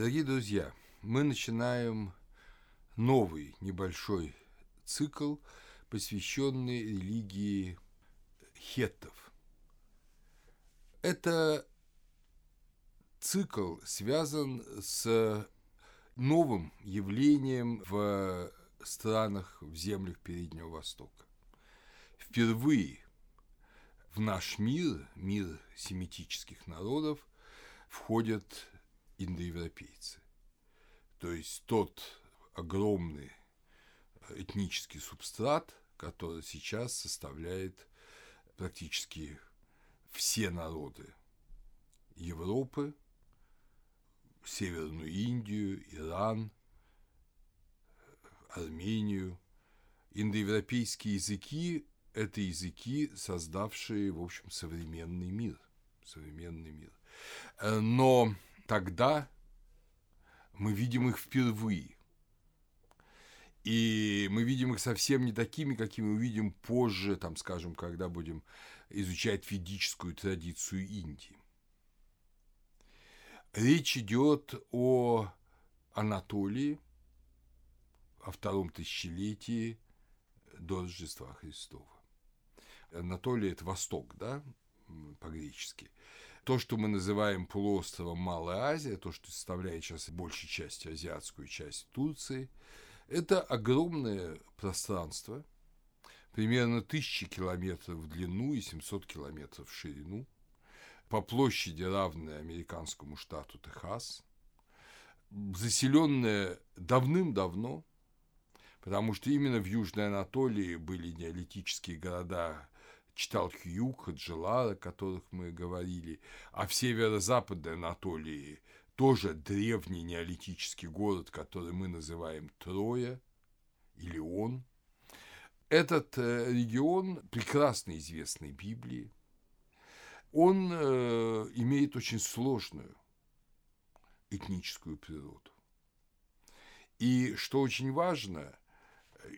Дорогие друзья, мы начинаем новый небольшой цикл, посвященный религии хеттов. Это цикл связан с новым явлением в странах, в землях Переднего Востока. Впервые в наш мир, мир семитических народов, входят индоевропейцы. То есть тот огромный этнический субстрат, который сейчас составляет практически все народы Европы, Северную Индию, Иран, Армению. Индоевропейские языки – это языки, создавшие, в общем, современный мир. Современный мир. Но тогда мы видим их впервые. И мы видим их совсем не такими, какими увидим позже, там, скажем, когда будем изучать ведическую традицию Индии. Речь идет о Анатолии, о втором тысячелетии до Рождества Христова. Анатолия – это Восток, да, по-гречески. То, что мы называем полуостровом Малая Азия, то, что составляет сейчас большей часть азиатскую часть Турции, это огромное пространство, примерно тысячи километров в длину и 700 километров в ширину, по площади равное американскому штату Техас, заселенное давным-давно, потому что именно в Южной Анатолии были неолитические города читал Хьюг, Хаджелара, о которых мы говорили, а в северо-западной Анатолии тоже древний неолитический город, который мы называем Троя или Он. Этот э, регион прекрасно известный Библии. Он э, имеет очень сложную этническую природу. И что очень важно,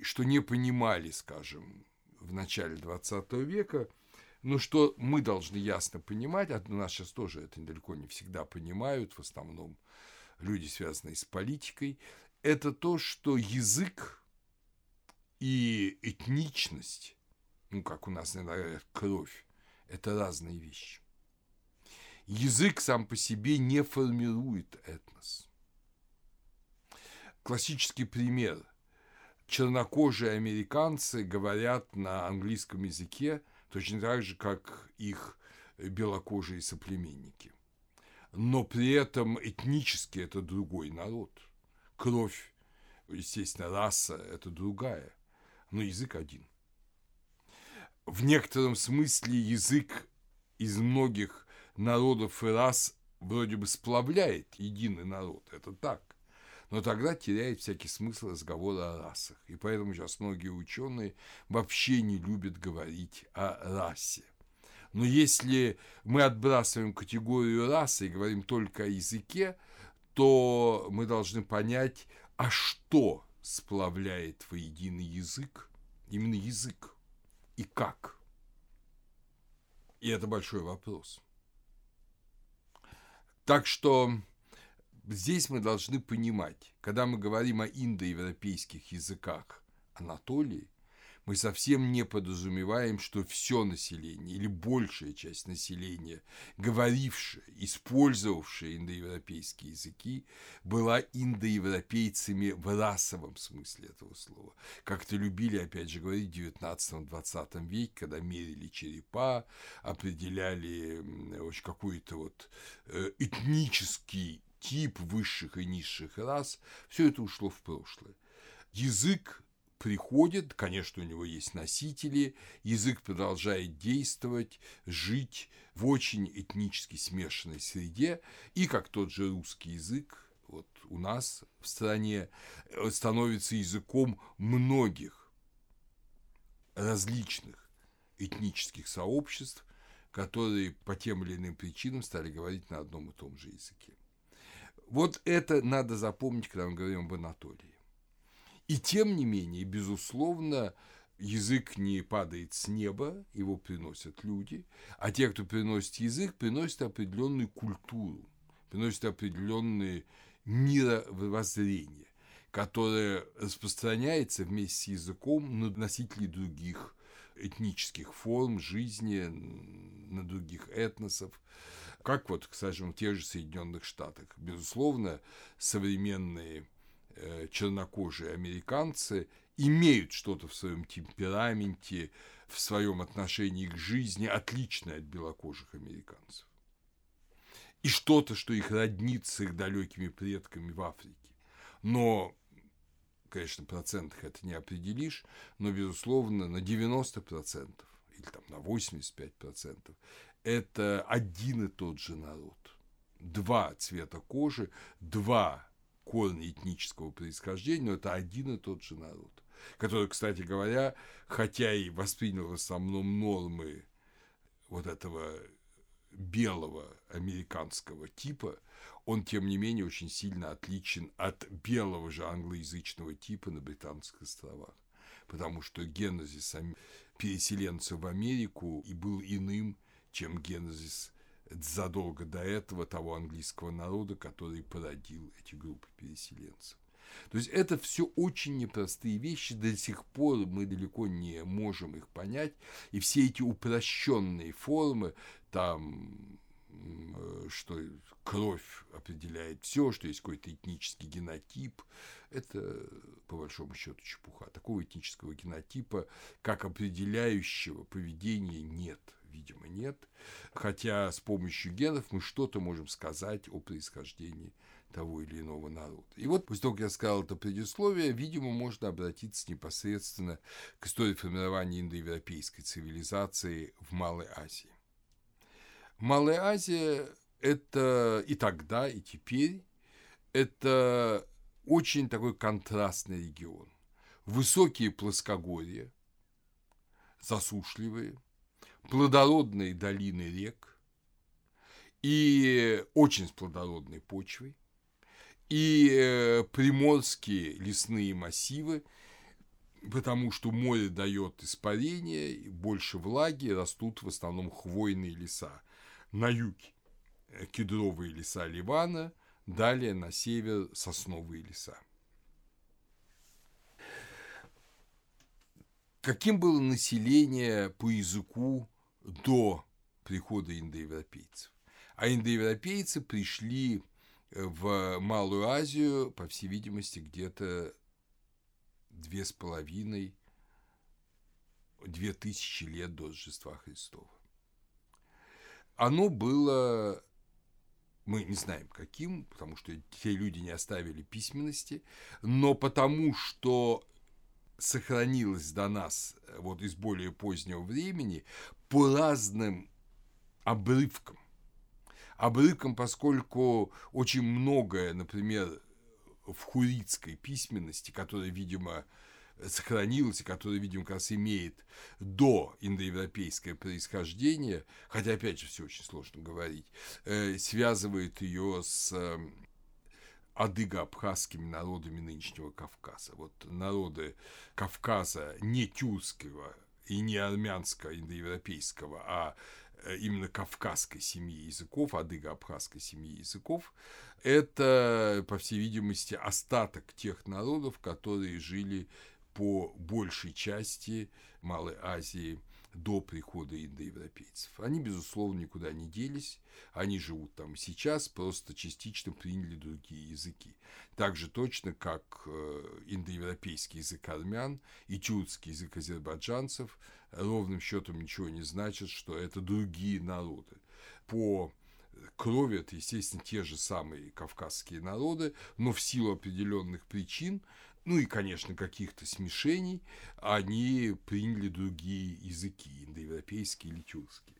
что не понимали, скажем, в начале 20 века, но что мы должны ясно понимать, а у нас сейчас тоже это далеко не всегда понимают, в основном люди, связанные с политикой, это то, что язык и этничность, ну, как у нас иногда говорят, кровь, это разные вещи. Язык сам по себе не формирует этнос. Классический пример – чернокожие американцы говорят на английском языке точно так же, как их белокожие соплеменники. Но при этом этнически это другой народ. Кровь, естественно, раса – это другая, но язык один. В некотором смысле язык из многих народов и рас вроде бы сплавляет единый народ. Это так но тогда теряет всякий смысл разговора о расах. И поэтому сейчас многие ученые вообще не любят говорить о расе. Но если мы отбрасываем категорию расы и говорим только о языке, то мы должны понять, а что сплавляет воедино язык, именно язык, и как. И это большой вопрос. Так что здесь мы должны понимать, когда мы говорим о индоевропейских языках Анатолии, мы совсем не подразумеваем, что все население или большая часть населения, говорившая, использовавшая индоевропейские языки, была индоевропейцами в расовом смысле этого слова. Как это любили, опять же, говорить в 19-20 веке, когда мерили черепа, определяли какой-то вот э, этнический тип высших и низших рас, все это ушло в прошлое. Язык приходит, конечно, у него есть носители, язык продолжает действовать, жить в очень этнически смешанной среде, и как тот же русский язык, вот у нас в стране э, становится языком многих различных этнических сообществ, которые по тем или иным причинам стали говорить на одном и том же языке. Вот это надо запомнить, когда мы говорим об Анатолии. И тем не менее, безусловно, язык не падает с неба, его приносят люди, а те, кто приносит язык, приносят определенную культуру, приносят определенные мировоззрение, которое распространяется вместе с языком на носителей других этнических форм жизни, на других этносов, как вот, скажем, в тех же Соединенных Штатах. Безусловно, современные э, чернокожие американцы имеют что-то в своем темпераменте, в своем отношении к жизни, отличное от белокожих американцев. И что-то, что их роднит с их далекими предками в Африке. Но, конечно, процентах это не определишь, но, безусловно, на 90% или там на 85% это один и тот же народ. Два цвета кожи, два корня этнического происхождения, но это один и тот же народ который, кстати говоря, хотя и воспринял в основном нормы вот этого белого американского типа, он, тем не менее, очень сильно отличен от белого же англоязычного типа на Британских островах. Потому что генезис переселенца в Америку и был иным, чем генезис задолго до этого того английского народа, который породил эти группы переселенцев. То есть это все очень непростые вещи, до сих пор мы далеко не можем их понять, и все эти упрощенные формы, там что кровь определяет все, что есть какой-то этнический генотип, это по большому счету чепуха. Такого этнического генотипа, как определяющего поведения, нет, видимо, нет. Хотя с помощью генов мы что-то можем сказать о происхождении того или иного народа. И вот после того, как я сказал это предисловие, видимо, можно обратиться непосредственно к истории формирования индоевропейской цивилизации в Малой Азии. Малая Азия – это и тогда, и теперь – это очень такой контрастный регион. Высокие плоскогорья, засушливые, плодородные долины рек и очень с плодородной почвой, и э, приморские лесные массивы, потому что море дает испарение, больше влаги, растут в основном хвойные леса. На юге э, кедровые леса Ливана, далее на север сосновые леса. Каким было население по языку до прихода индоевропейцев? А индоевропейцы пришли в Малую Азию, по всей видимости, где-то две с половиной, две тысячи лет до Рождества Христова. Оно было, мы не знаем каким, потому что те люди не оставили письменности, но потому что сохранилось до нас вот из более позднего времени по разным обрывкам обрывком, поскольку очень многое, например, в хуритской письменности, которая, видимо, сохранилась и которая, видимо, как раз имеет до индоевропейское происхождение, хотя, опять же, все очень сложно говорить, э, связывает ее с э, адыго-абхазскими народами нынешнего Кавказа. Вот народы Кавказа не тюркского и не армянского, индоевропейского, а Э, именно кавказской семьи языков, адыго-абхазской семьи языков, это, по всей видимости, остаток тех народов, которые жили по большей части Малой Азии до прихода индоевропейцев. Они, безусловно, никуда не делись, они живут там сейчас, просто частично приняли другие языки. Так же точно, как э, индоевропейский язык армян и тюркский язык азербайджанцев ровным счетом ничего не значит, что это другие народы. По крови это, естественно, те же самые кавказские народы, но в силу определенных причин ну и, конечно, каких-то смешений, они приняли другие языки, индоевропейские или тюркские.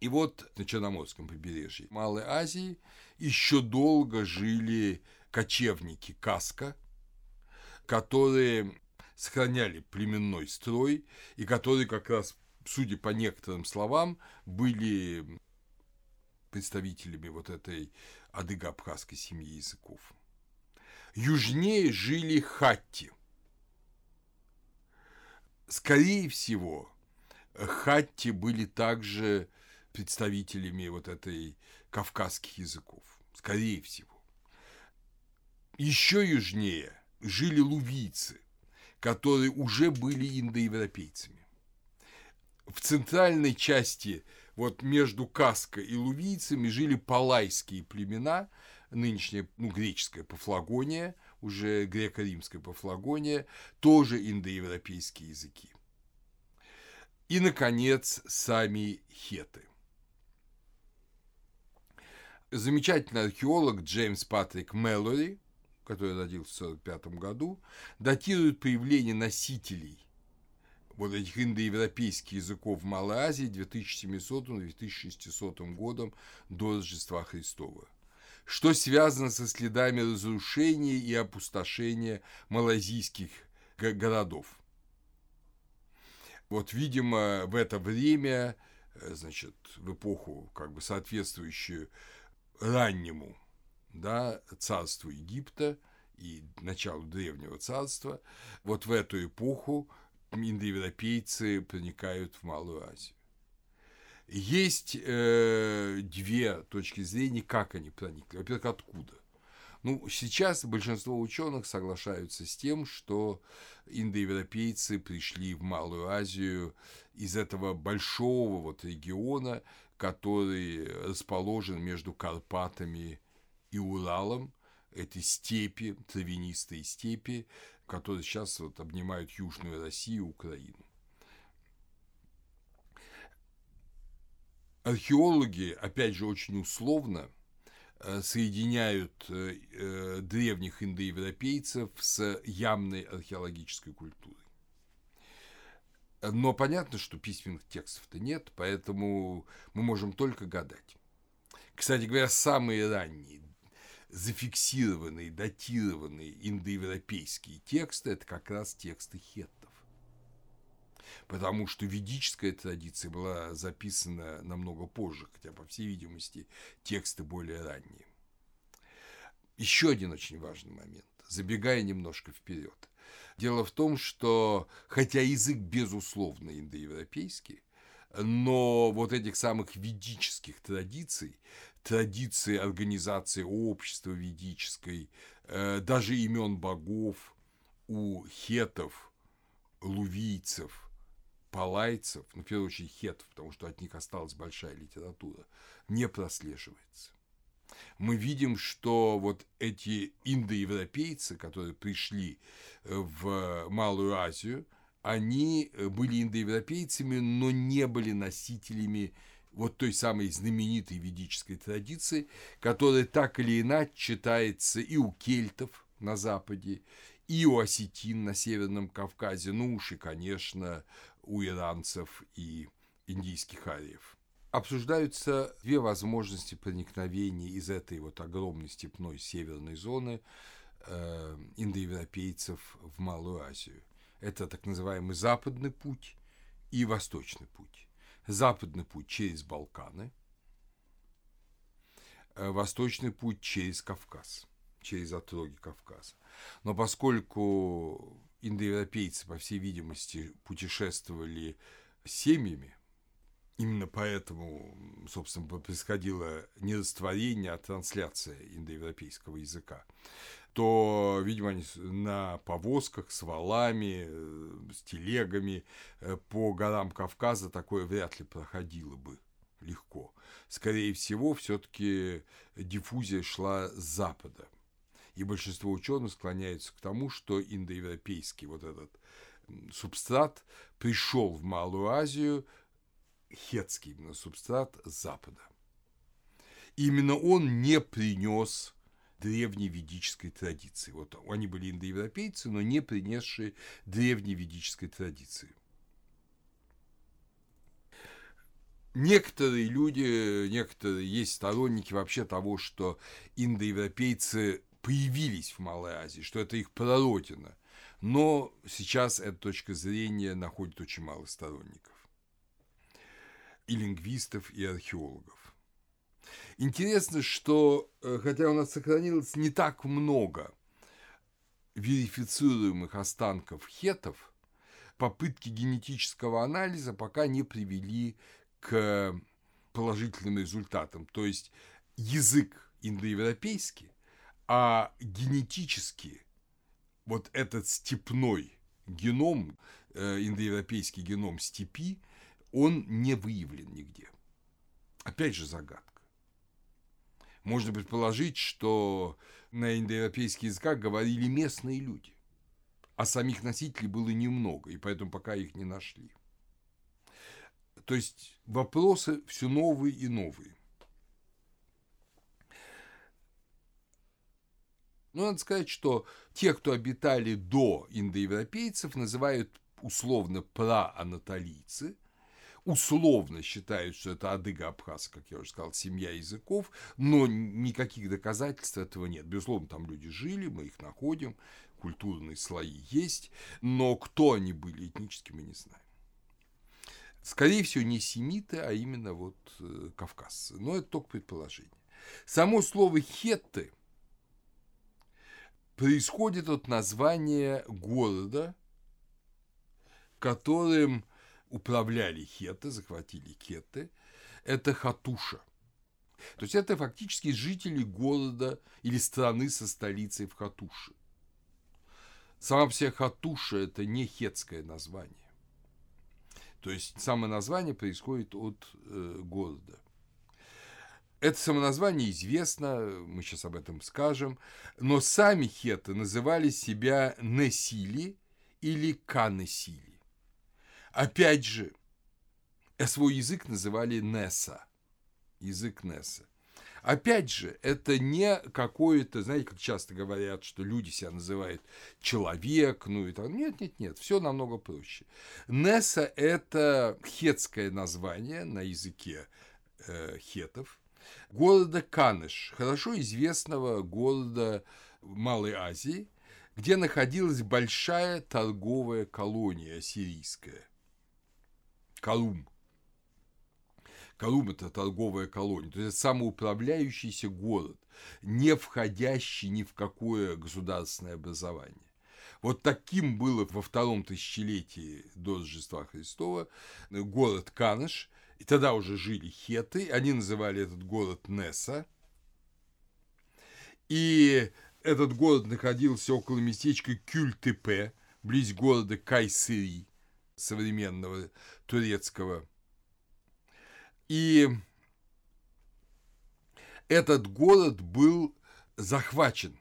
И вот на Черноморском побережье Малой Азии еще долго жили кочевники Каска, которые сохраняли племенной строй и которые как раз, судя по некоторым словам, были представителями вот этой адыго-абхазской семьи языков. Южнее жили хатти. Скорее всего, хатти были также представителями вот этой кавказских языков. скорее всего. Еще южнее жили лувийцы, которые уже были индоевропейцами. В центральной части, вот между Каско и лувийцами, жили палайские племена, нынешняя, ну, греческая Пафлагония, уже греко-римская Пафлагония, тоже индоевропейские языки. И, наконец, сами хеты. Замечательный археолог Джеймс Патрик Мэллори, который родился в 1945 году, датирует появление носителей вот этих индоевропейских языков в Малой Азии 2700-2600 годом до Рождества Христова что связано со следами разрушения и опустошения малазийских городов. Вот, видимо, в это время, э, значит, в эпоху, как бы соответствующую раннему да, царству Египта и началу Древнего царства, вот в эту эпоху индоевропейцы проникают в Малую Азию. Есть э, две точки зрения, как они проникли. Во-первых, откуда? Ну, сейчас большинство ученых соглашаются с тем, что индоевропейцы пришли в Малую Азию из этого большого вот региона, который расположен между Карпатами и Уралом, этой степи, травянистой степи, которые сейчас вот обнимают Южную Россию и Украину. Археологи, опять же, очень условно э, соединяют э, э, древних индоевропейцев с явной археологической культурой. Но понятно, что письменных текстов-то нет, поэтому мы можем только гадать. Кстати говоря, самые ранние зафиксированные, датированные индоевропейские тексты – это как раз тексты хет потому что ведическая традиция была записана намного позже, хотя, по всей видимости, тексты более ранние. Еще один очень важный момент, забегая немножко вперед. Дело в том, что хотя язык, безусловно, индоевропейский, но вот этих самых ведических традиций, традиции организации общества ведической, э, даже имен богов у хетов, лувийцев – палайцев, ну, в первую очередь хетов, потому что от них осталась большая литература, не прослеживается. Мы видим, что вот эти индоевропейцы, которые пришли э, в Малую Азию, они э, были индоевропейцами, но не были носителями вот той самой знаменитой ведической традиции, которая так или иначе читается и у кельтов на Западе, и у осетин на Северном Кавказе, ну уж и, конечно, у иранцев и индийских ариев. Обсуждаются две возможности проникновения из этой вот огромной степной северной зоны э, индоевропейцев в Малую Азию. Это так называемый западный путь и восточный путь. Западный путь через Балканы, э, восточный путь через Кавказ, через отроги Кавказа. Но поскольку индоевропейцы, по всей видимости, путешествовали семьями, именно поэтому, собственно, происходило не растворение, а трансляция индоевропейского языка, то, видимо, они на повозках с валами, э, с телегами э, по горам Кавказа такое вряд ли проходило бы легко. Скорее всего, все-таки диффузия шла с запада. И большинство ученых склоняются к тому, что индоевропейский вот этот субстрат пришел в Малую Азию, хетский именно субстрат запада. Именно он не принес древней ведической традиции. Вот они были индоевропейцы, но не принесшие древней ведической традиции. Некоторые люди, некоторые есть сторонники вообще того, что индоевропейцы появились в Малой Азии, что это их прародина. Но сейчас эта точка зрения находит очень мало сторонников. И лингвистов, и археологов. Интересно, что э, хотя у нас сохранилось не так много верифицируемых останков хетов, попытки генетического анализа пока не привели к положительным результатам. То есть язык индоевропейски, а генетически вот этот степной геном, э, индоевропейский геном степи, он не выявлен нигде. Опять же загадка. Можно предположить, что на индоевропейских языках говорили местные люди, а самих носителей было немного, и поэтому пока их не нашли. То есть вопросы все новые и новые. Но надо сказать, что те, кто обитали до индоевропейцев, называют условно проанатолийцы, условно считают, что это адыга-абхаз, как я уже сказал, семья языков, но никаких доказательств этого нет. Безусловно, там люди жили, мы их находим, культурные слои есть, но кто они были этнически, мы не знаем. Скорее всего, не семиты, а именно вот э, кавказцы. Но это только предположение. Само слово «хетты» происходит от названия города, которым управляли хеты, захватили кеты. Это Хатуша. То есть это фактически жители города или страны со столицей в Хатуше. Сама себе Хатуша – это не хетское название. То есть самое название происходит от э, города. Это самоназвание известно, мы сейчас об этом скажем, но сами хеты называли себя Несили или Канесили. Опять же, свой язык называли Неса, язык Неса. Опять же, это не какое-то, знаете, как часто говорят, что люди себя называют человек, ну и так. Нет, нет, нет, все намного проще. Неса – это хетское название на языке э, хетов – города Каныш, хорошо известного города Малой Азии, где находилась большая торговая колония сирийская. Колум. Колум – это торговая колония, то есть самоуправляющийся город, не входящий ни в какое государственное образование. Вот таким было во втором тысячелетии до Рождества Христова город Каныш, и тогда уже жили хеты, они называли этот город Неса. И этот город находился около местечка Кюльтепе, близ города Кайсыри, современного турецкого. И этот город был захвачен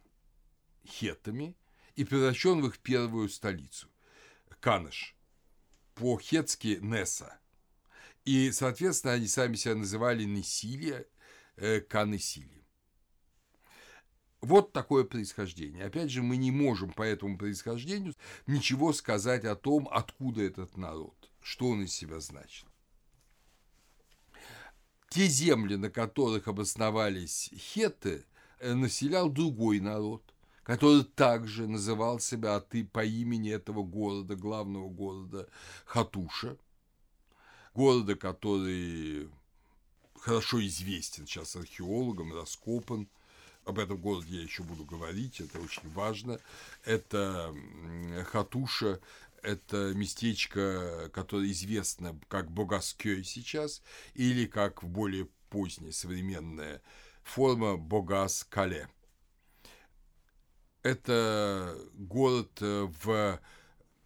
хетами и превращен в их первую столицу – Каныш, по-хетски Неса – и, соответственно, они сами себя называли Несилия, э, Канесили. Вот такое происхождение. Опять же, мы не можем по этому происхождению ничего сказать о том, откуда этот народ, что он из себя значит. Те земли, на которых обосновались хеты, э, населял другой народ, который также называл себя от, по имени этого города, главного города Хатуша – города, который хорошо известен сейчас археологам, раскопан. Об этом городе я еще буду говорить, это очень важно. Это Хатуша, это местечко, которое известно как Богаскёй сейчас, или как в более поздняя современная форма Богас-Кале. Это город э, в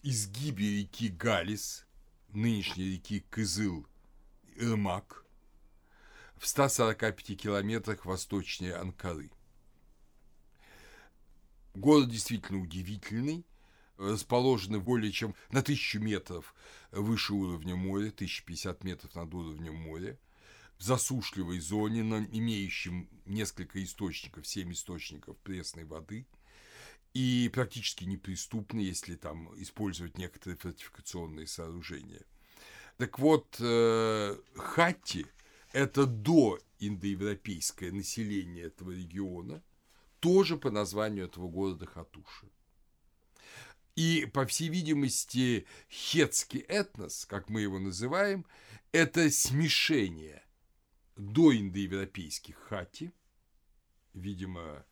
изгибе реки Галис – нынешней реки Кызыл-Ирмак в 145 километрах восточнее Анкары. Город действительно удивительный, расположенный более чем на тысячу метров выше уровня моря, 1050 метров над уровнем моря, в засушливой зоне, имеющем несколько источников, семь источников пресной воды – и практически неприступны, если там использовать некоторые фортификационные сооружения. Так вот, э, хатти – это до индоевропейское население этого региона, тоже по названию этого города Хатуши. И, по всей видимости, хетский этнос, как мы его называем, это смешение доиндоевропейских хати, видимо,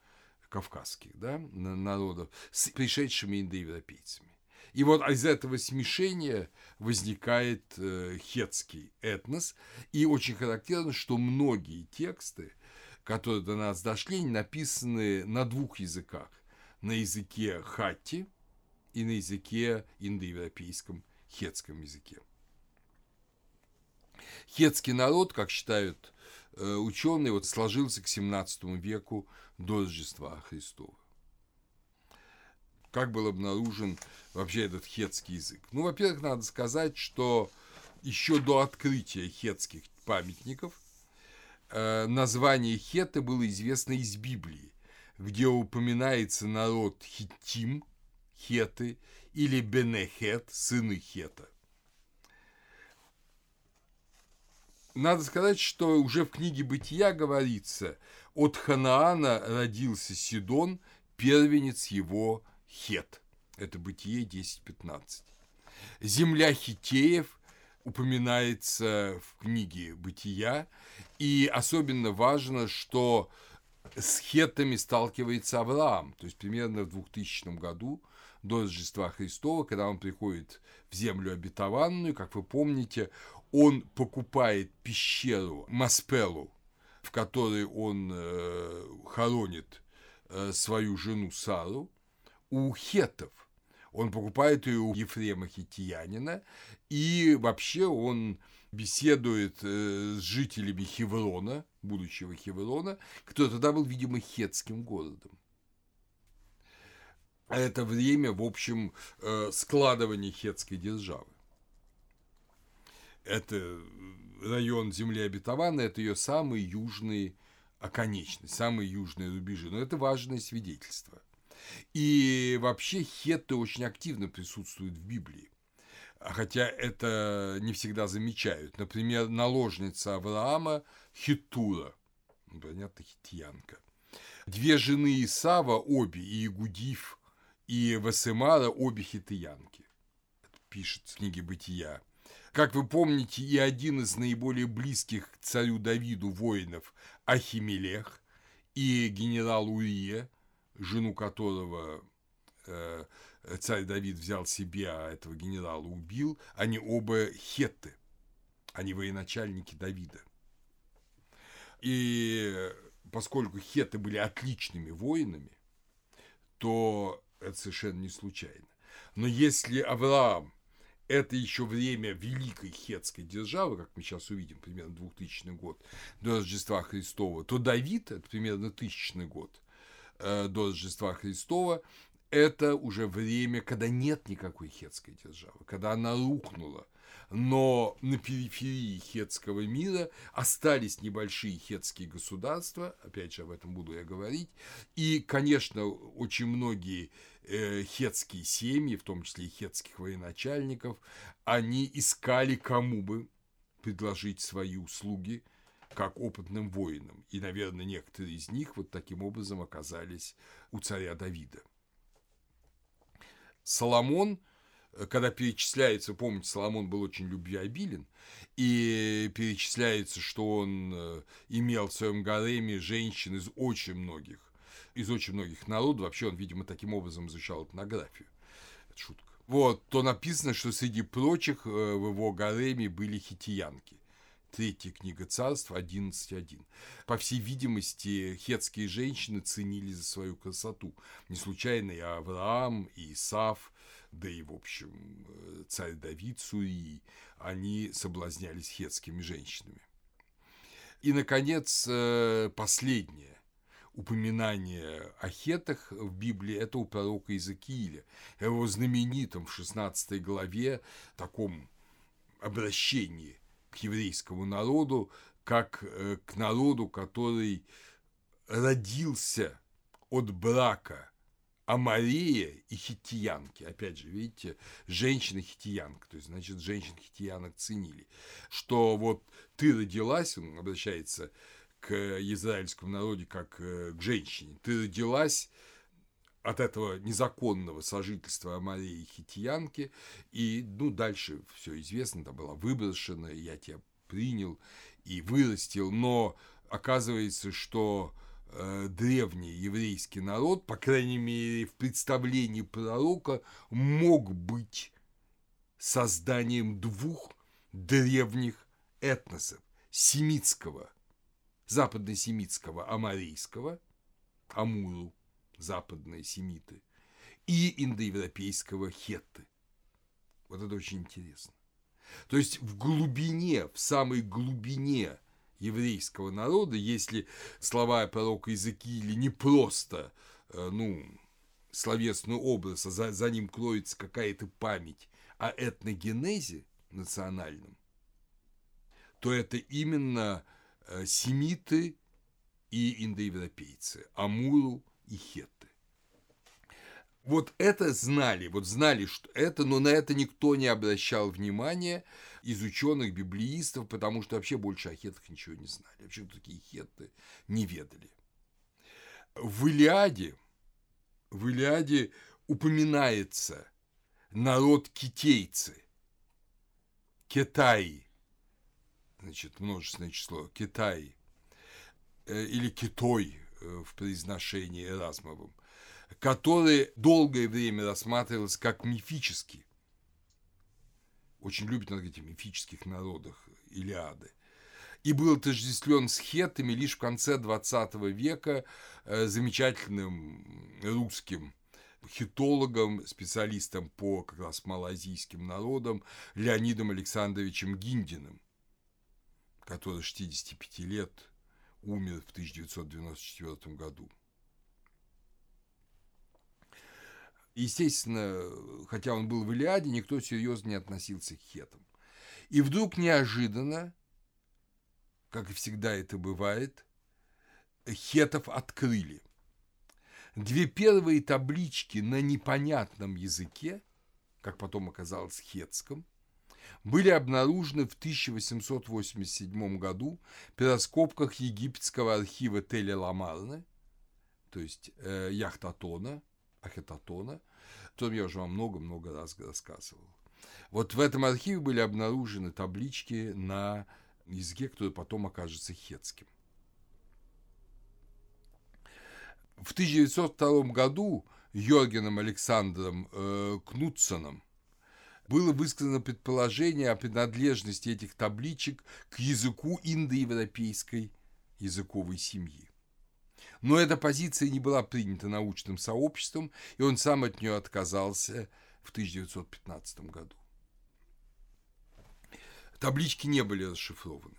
кавказских да, народов с пришедшими индоевропейцами. И вот из этого смешения возникает э, хетский этнос. И очень характерно, что многие тексты, которые до нас дошли, написаны на двух языках. На языке хатти и на языке индоевропейском, хетском языке. Хетский народ, как считают э, ученые, вот сложился к 17 веку до Рождества Христова. Как был обнаружен вообще этот хетский язык? Ну, во-первых, надо сказать, что еще до открытия хетских памятников э, название хеты было известно из Библии, где упоминается народ хиттим, хеты, или бенехет, сыны хета. Надо сказать, что уже в книге «Бытия» говорится, от Ханаана родился Сидон, первенец его Хет. Это Бытие 10.15. Земля Хитеев упоминается в книге «Бытия», и особенно важно, что с хетами сталкивается Авраам, то есть примерно в 2000 году до Рождества Христова, когда он приходит в землю обетованную, как вы помните, он покупает пещеру Маспелу, в которой он э, хоронит э, свою жену Сару, у хетов. Он покупает ее у Ефрема Хитиянина, и вообще он беседует э, с жителями Хеврона, будущего Хеврона, кто тогда был, видимо, хетским городом. Это время, в общем, э, складывания хетской державы это район земли обетованной, это ее самые южные оконечности, самые южные рубежи. Но это важное свидетельство. И вообще хетты очень активно присутствуют в Библии. Хотя это не всегда замечают. Например, наложница Авраама Хитура, ну, понятно, хитьянка. Две жены Исава, обе, и Игудив, и Васемара, обе хитиянки. Пишет в книге «Бытия». Как вы помните, и один из наиболее близких к царю Давиду воинов Ахимелех и генерал Урия, жену которого э, царь Давид взял себе, а этого генерала убил, они оба хетты, они военачальники Давида. И поскольку хетты были отличными воинами, то это совершенно не случайно. Но если Авраам это еще время Великой Хетской державы, как мы сейчас увидим, примерно 2000 год до Рождества Христова, то Давид, это примерно 1000 год э, до Рождества Христова, это уже время, когда нет никакой хетской державы, когда она рухнула. Но на периферии хетского мира остались небольшие хетские государства, опять же об этом буду я говорить, и, конечно, очень многие э, хетские семьи, в том числе и хетских военачальников, они искали кому бы предложить свои услуги как опытным воинам. И, наверное, некоторые из них вот таким образом оказались у царя Давида. Соломон, когда перечисляется, помните, Соломон был очень любвеобилен, и перечисляется, что он э, имел в своем гареме женщин из очень многих из очень многих народов, вообще он, видимо, таким образом изучал этнографию. Это шутка. Вот, то написано, что среди прочих э, в его гареме были хитиянки. Третья книга царств 11.1. По всей видимости, хетские женщины ценили за свою красоту. Не случайно и Авраам, и Исаф, да и, в общем, э, царь Давид Суи, они соблазнялись хетскими женщинами. И, наконец, э, последнее упоминание о хетах в Библии – это у пророка Иезекииля. Его знаменитом в 16 главе таком обращении к еврейскому народу, как э, к народу, который родился от брака Амария и хитиянки. Опять же, видите, женщина-хитиянка, то есть, значит, женщин-хитиянок ценили. Что вот ты родилась, он обращается к израильскому народу как э, к женщине. Ты родилась от этого незаконного сожительства Амарии и Хитиянки, и, ну, дальше все известно, там была выброшена, я тебя принял и вырастил, но оказывается, что э, древний еврейский народ, по крайней мере, в представлении пророка, мог быть созданием двух древних этносов – семитского западносемитского амарейского, амуру, западные семиты, и индоевропейского хетты. Вот это очень интересно. То есть в глубине, в самой глубине еврейского народа, если слова пророка Иезекииля не просто, э, ну, словесный образ, а за, за ним кроется какая-то память о этногенезе национальном, то это именно э, семиты и индоевропейцы, Амуру и Хетты. Вот это знали, вот знали, что это, но на это никто не обращал внимания из ученых, библеистов, потому что вообще больше о хетах ничего не знали. Вообще такие хетты не ведали. В Илиаде, в Илиаде упоминается народ китейцы, Китаи, значит, множественное число, Китаи, э, или Китой э, в произношении Эразмовым, который долгое время рассматривался как мифический. Очень любят на этих мифических народах Илиады. И был отождествлен с хетами лишь в конце 20 века э, замечательным русским хитологом, специалистом по как раз малоазийским народам Леонидом Александровичем Гиндиным, который 65 лет умер в 1994 году. Естественно, хотя он был в Илиаде, никто серьезно не относился к хетам. И вдруг неожиданно, как и всегда это бывает, хетов открыли. Две первые таблички на непонятном языке, как потом оказалось хетском, были обнаружены в 1887 году при раскопках египетского архива Теле-Ламарны, то есть э, Яхтатона, Ахетатона, котором я уже вам много-много раз рассказывал. Вот в этом архиве были обнаружены таблички на языке, который потом окажется хетским. В 1902 году Йоргеном Александром э, Кнутсоном было высказано предположение о принадлежности этих табличек к языку индоевропейской языковой семьи. Но эта позиция не была принята научным сообществом, и он сам от нее отказался в 1915 году. Таблички не были расшифрованы.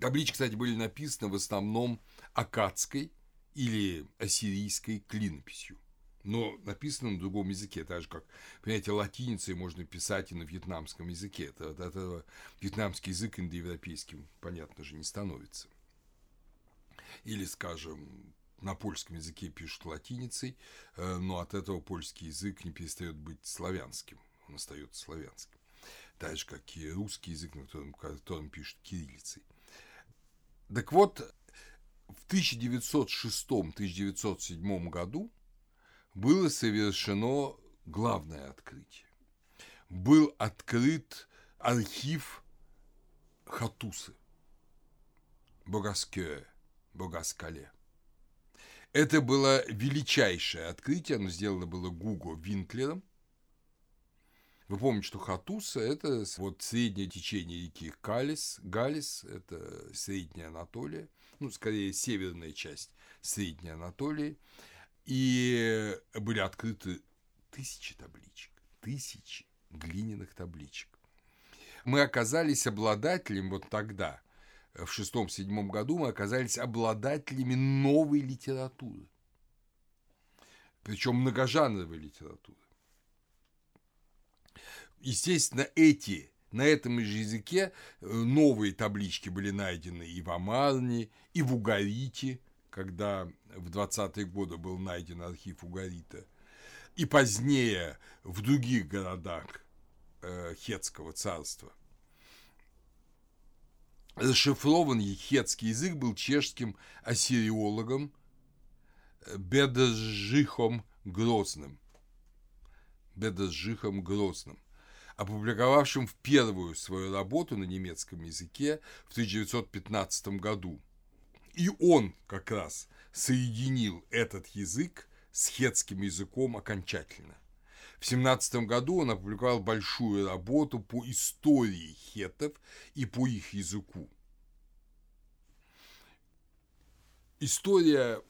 Таблички, кстати, были написаны в основном акадской или ассирийской клинописью, но написано на другом языке, так же как, понимаете, латиницей можно писать и на вьетнамском языке. Это, от этого вьетнамский язык индоевропейским, понятно же, не становится. Или, скажем, на польском языке пишут латиницей, э, но от этого польский язык не перестает быть славянским, он остается славянским. Так же, как и русский язык, на котором, котором пишут кириллицей. Так вот, в 1906-1907 году было совершено главное открытие. Был открыт архив Хатусы, Богаскея, Богаскале. Это было величайшее открытие, оно сделано было Гуго Винклером – вы помните, что Хатуса – это вот среднее течение реки Калис, Галис, это Средняя Анатолия, ну, скорее, северная часть Средней Анатолии. И были открыты тысячи табличек, тысячи глиняных табличек. Мы оказались обладателем вот тогда, в шестом-седьмом году, мы оказались обладателями новой литературы. Причем многожанровой литературы. Естественно, эти на этом же языке э, новые таблички были найдены и в Амарне, и в Угарите, когда в 20-е годы был найден архив Угарита, и позднее в других городах э, Хетского царства. Расшифрованный хетский язык был чешским ассириологом э, Бедржихом Грозным. Бедржихом Грозным опубликовавшим в первую свою работу на немецком языке в 1915 году. И он как раз соединил этот язык с хетским языком окончательно. В 17 году он опубликовал большую работу по истории хетов и по их языку. история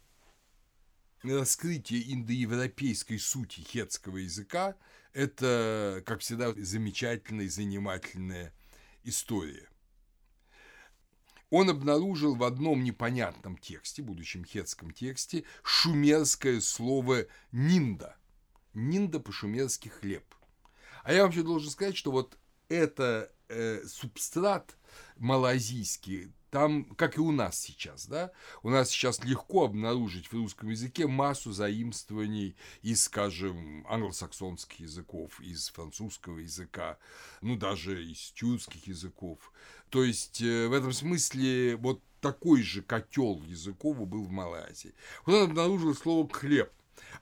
раскрытия индоевропейской сути хетского языка – это, как всегда, замечательная и занимательная история. Он обнаружил в одном непонятном тексте, будущем хетском тексте, шумерское слово «нинда». «Нинда» по-шумерски «хлеб». А я вообще должен сказать, что вот это э, субстрат малазийский, там, как и у нас сейчас, да, у нас сейчас легко обнаружить в русском языке массу заимствований из, скажем, англосаксонских языков, из французского языка, ну, даже из тюркских языков. То есть, э, в этом смысле, вот такой же котел языков был в Малайзии. Вот он обнаружил слово «хлеб»,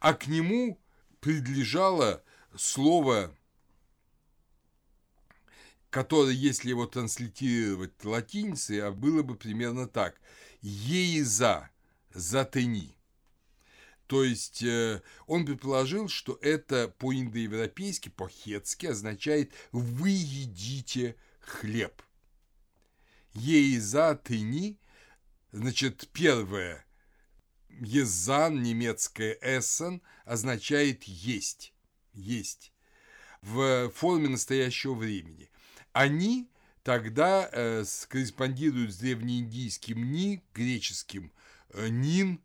а к нему предлежало слово которое, если его транслитировать латиницей, а было бы примерно так. Ейза, затыни. То есть э, он предположил, что это по-индоевропейски, по-хетски означает «вы едите хлеб». Ейза, тыни, значит, первое, езан, немецкое эссен, означает «есть», «есть» в форме настоящего времени они тогда э, корреспондируют с древнеиндийским «ни», греческим э, «нин»,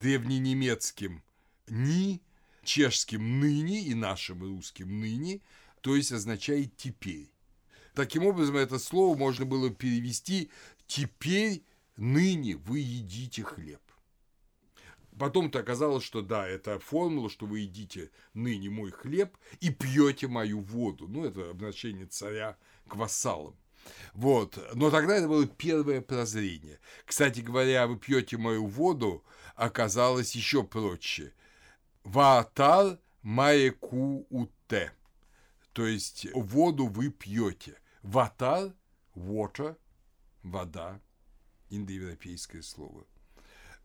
древненемецким «ни», чешским «ныне» и нашим русским «ныне», то есть означает «теперь». Таким образом, это слово можно было перевести «теперь, ныне вы едите хлеб». Потом-то оказалось, что да, это формула, что вы едите ныне мой хлеб и пьете мою воду. Ну, это обращение царя к вассалам. Вот. Но тогда это было первое прозрение. Кстати говоря, вы пьете мою воду, оказалось еще проще. Ваатар маеку уте. То есть воду вы пьете. Ватар – water, вода, индоевропейское слово.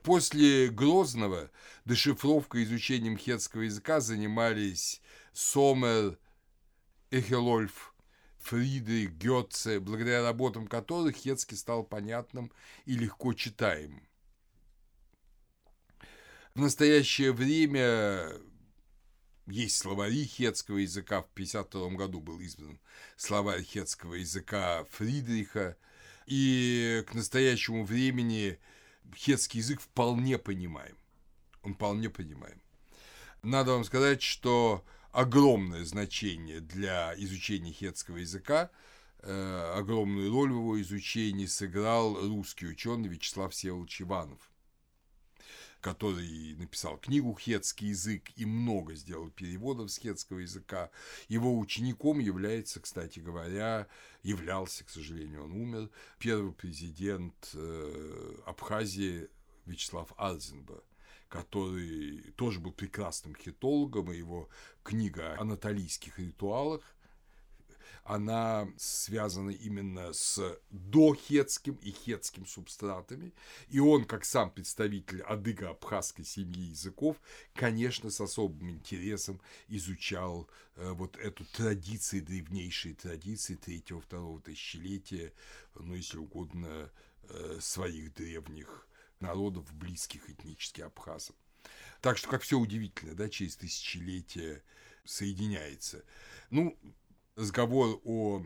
После Грозного дешифровкой и изучением хетского языка занимались Сомер, Эхелольф, Фридрих, Гетце, благодаря работам которых хетский стал понятным и легко читаемым. В настоящее время есть словари хетского языка. В 1952 году был издан словарь хетского языка Фридриха. И к настоящему времени хетский язык вполне понимаем. Он вполне понимаем. Надо вам сказать, что огромное значение для изучения хетского языка, э, огромную роль в его изучении сыграл русский ученый Вячеслав Всеволодович Иванов, который написал книгу «Хетский язык» и много сделал переводов с хетского языка. Его учеником является, кстати говоря, являлся, к сожалению, он умер, первый президент э, Абхазии Вячеслав Арзенберг который тоже был прекрасным хитологом, и его книга о анатолийских ритуалах, она связана именно с дохетским и хетским субстратами, и он, как сам представитель адыго-абхазской семьи языков, конечно, с особым интересом изучал э, вот эту традицию, древнейшие традиции третьего-второго тысячелетия, ну, если угодно, э, своих древних народов, близких этнически абхазам. Так что, как все удивительно, да, через тысячелетия соединяется. Ну, разговор о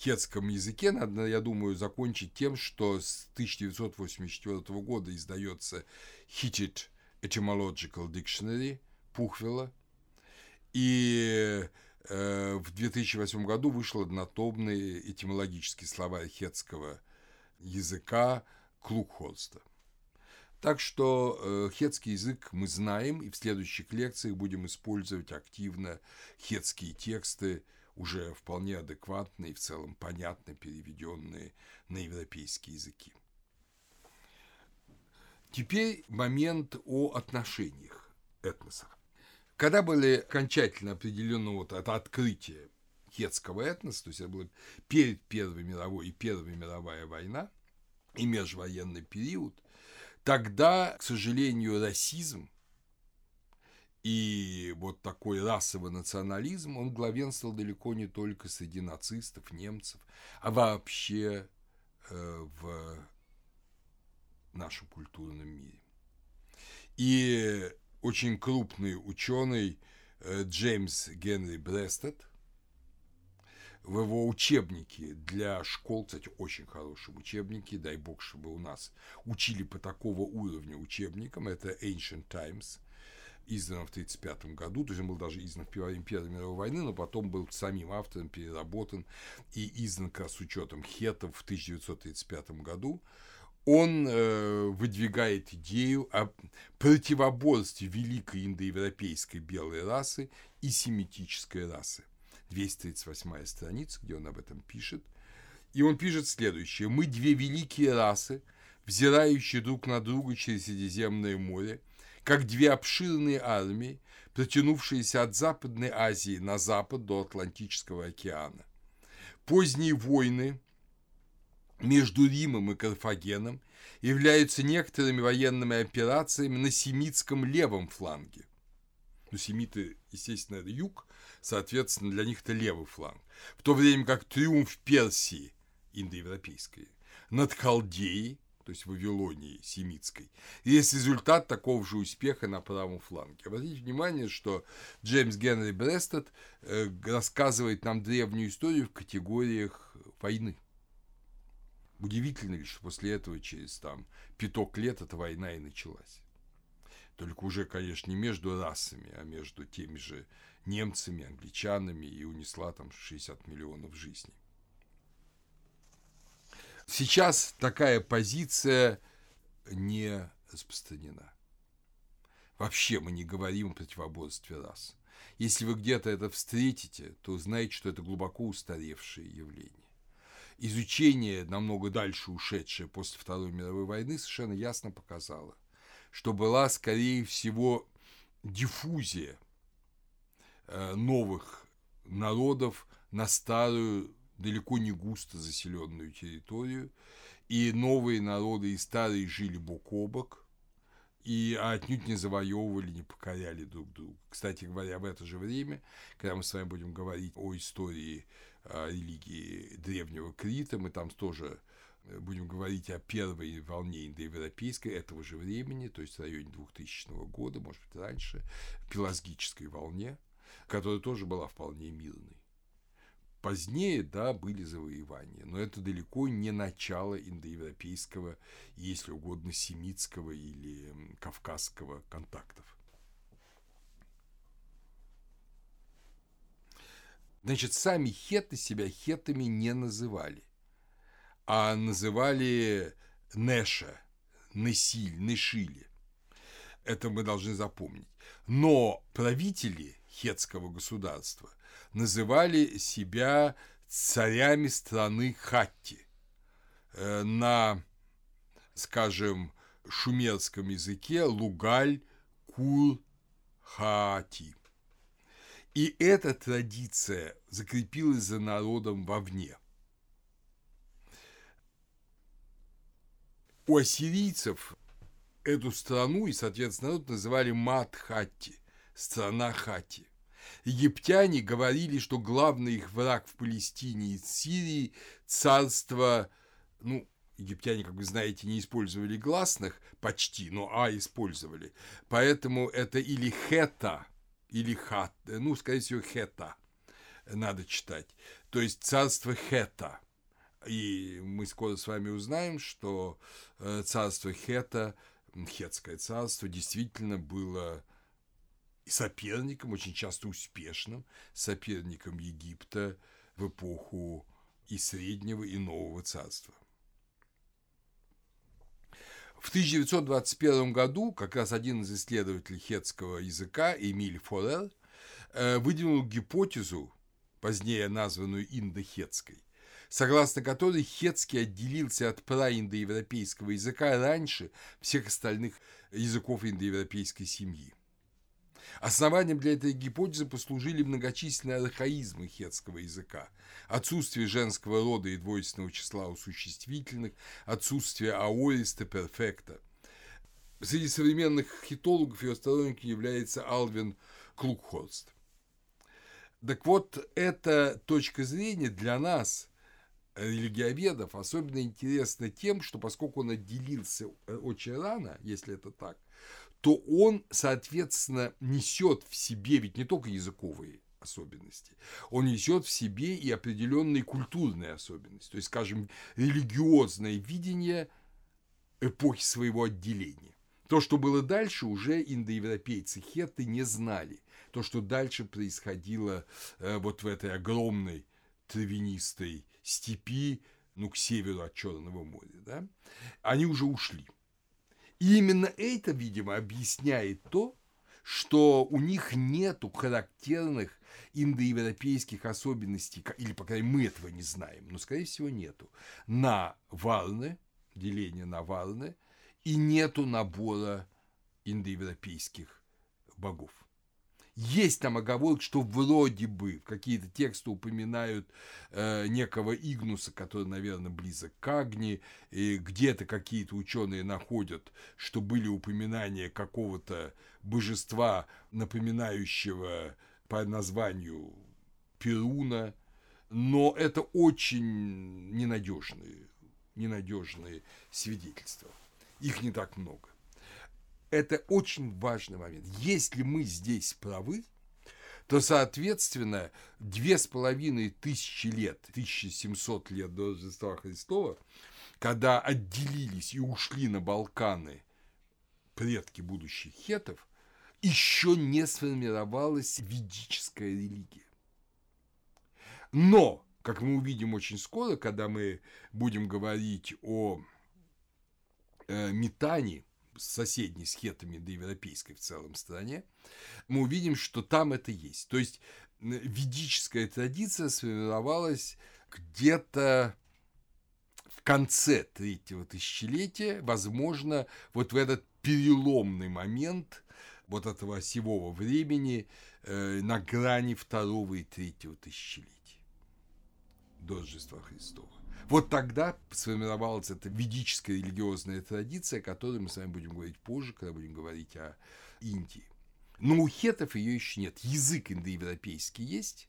хетском языке надо, я думаю, закончить тем, что с 1984 года издается Hittit Etymological Dictionary Пухвела, и э, в 2008 году вышел однотомный этимологический словарь хетского языка Клукхолста. Так что э, хетский язык мы знаем, и в следующих лекциях будем использовать активно хетские тексты, уже вполне адекватные, в целом понятно переведенные на европейские языки. Теперь момент о отношениях этноса. Когда были окончательно определены вот это открытие хетского этноса, то есть это было перед Первой мировой и Первая мировая война и межвоенный период – Тогда, к сожалению, расизм и вот такой расовый национализм, он главенствовал далеко не только среди нацистов, немцев, а вообще э, в нашем культурном мире. И очень крупный ученый э, Джеймс Генри Брестед в его учебнике. Для школ, кстати, очень хорошем учебнике, дай бог, чтобы у нас учили по такого уровня учебникам, это Ancient Times, издан в 1935 году, то есть он был даже издан в Первой мировой войны, но потом был самим автором переработан и издан как с учетом хетов в 1935 году. Он э, выдвигает идею о противоборстве великой индоевропейской белой расы и семитической расы. 238 страница, где он об этом пишет. И он пишет следующее. «Мы две великие расы, взирающие друг на друга через Средиземное море, как две обширные армии, протянувшиеся от Западной Азии на запад до Атлантического океана. Поздние войны между Римом и Карфагеном являются некоторыми военными операциями на семитском левом фланге. Ну, семиты, естественно, это юг, соответственно, для них это левый фланг. В то время как триумф Персии, индоевропейской, над Халдеей, то есть Вавилонии семитской, есть результат такого же успеха на правом фланге. Обратите внимание, что Джеймс Генри Брестед э, рассказывает нам древнюю историю в категориях войны. Удивительно ли, что после этого через там пяток лет эта война и началась. Только уже, конечно, не между расами, а между теми же немцами, англичанами и унесла там 60 миллионов жизней. Сейчас такая позиция не распространена. Вообще мы не говорим о противоборстве рас. Если вы где-то это встретите, то знаете, что это глубоко устаревшее явление изучение, намного дальше ушедшее после Второй мировой войны, совершенно ясно показало, что была, скорее всего, диффузия э, новых народов на старую, далеко не густо заселенную территорию, и новые народы и старые жили бок о бок, и отнюдь не завоевывали, не покоряли друг друга. Кстати говоря, в это же время, когда мы с вами будем говорить о истории религии древнего Крита, мы там тоже э, будем говорить о первой волне индоевропейской этого же времени, то есть в районе 2000 года, может быть, раньше, пелазгической волне, которая тоже была вполне мирной. Позднее, да, были завоевания, но это далеко не начало индоевропейского, если угодно, семитского или кавказского контактов. Значит, сами хеты себя хетами не называли, а называли Неша, Несиль, Нешили. Это мы должны запомнить. Но правители хетского государства называли себя царями страны Хатти. Э, на, скажем, шумерском языке Лугаль Кур Хати. И эта традиция закрепилась за народом вовне. У ассирийцев эту страну и, соответственно, народ называли Матхати, страна Хати. Египтяне говорили, что главный их враг в Палестине и Сирии – царство, ну, египтяне, как вы знаете, не использовали гласных почти, но а использовали. Поэтому это или хета, или хат, ну, скорее всего, хета надо читать. То есть царство Хета. И мы скоро с вами узнаем, что э, царство Хета, Хетское царство, действительно было соперником, очень часто успешным соперником Египта в эпоху и Среднего, и Нового царства. В 1921 году как раз один из исследователей хетского языка, Эмиль Форер, э, выдвинул гипотезу, позднее названную индохетской, согласно которой хетский отделился от праиндоевропейского языка раньше всех остальных языков индоевропейской семьи. Основанием для этой гипотезы послужили многочисленные архаизмы хетского языка, отсутствие женского рода и двойственного числа у существительных, отсутствие аориста перфекта. Среди современных хитологов ее сторонником является Алвин Клукхорст. Так вот, эта точка зрения для нас религиоведов особенно интересно тем, что поскольку он отделился э, очень рано, если это так, то он, соответственно, несет в себе ведь не только языковые особенности, он несет в себе и определенные культурные особенности, то есть, скажем, религиозное видение эпохи своего отделения. То, что было дальше, уже индоевропейцы хетты не знали. То, что дальше происходило э, вот в этой огромной травянистой степи, ну, к северу от Черного моря, да, они уже ушли. И именно это, видимо, объясняет то, что у них нету характерных индоевропейских особенностей, или, по крайней мере, мы этого не знаем, но, скорее всего, нету, на варны, деление на варны, и нету набора индоевропейских богов. Есть там оговорка, что вроде бы какие-то тексты упоминают э, некого Игнуса, который, наверное, близок к Агни, и где-то какие-то ученые находят, что были упоминания какого-то божества, напоминающего по названию Перуна, но это очень ненадежные, ненадежные свидетельства. Их не так много. Это очень важный момент. Если мы здесь правы, то, соответственно, две с половиной тысячи лет, 1700 лет до Рождества Христова, когда отделились и ушли на Балканы предки будущих хетов, еще не сформировалась ведическая религия. Но, как мы увидим очень скоро, когда мы будем говорить о э, метании, соседней с хетами, да европейской в целом стране, мы увидим, что там это есть. То есть ведическая традиция сформировалась где-то в конце третьего тысячелетия, возможно, вот в этот переломный момент вот этого осевого времени э, на грани второго и третьего тысячелетия до Рождества Христова. Вот тогда сформировалась эта ведическая религиозная традиция, о которой мы с вами будем говорить позже, когда будем говорить о Индии. Но у хетов ее еще нет. Язык индоевропейский есть,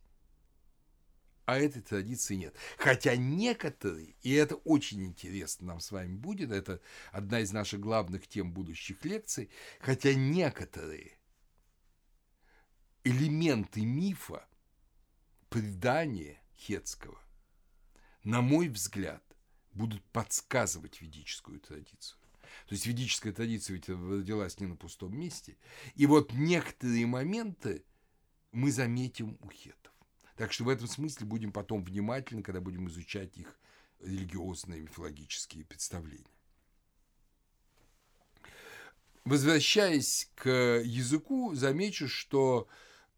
а этой традиции нет. Хотя некоторые, и это очень интересно нам с вами будет, это одна из наших главных тем будущих лекций, хотя некоторые элементы мифа, предания хетского на мой взгляд, будут подсказывать ведическую традицию. То есть ведическая традиция ведь родилась не на пустом месте. И вот некоторые моменты мы заметим у хетов. Так что в этом смысле будем потом внимательны, когда будем изучать их религиозные мифологические представления. Возвращаясь к языку, замечу, что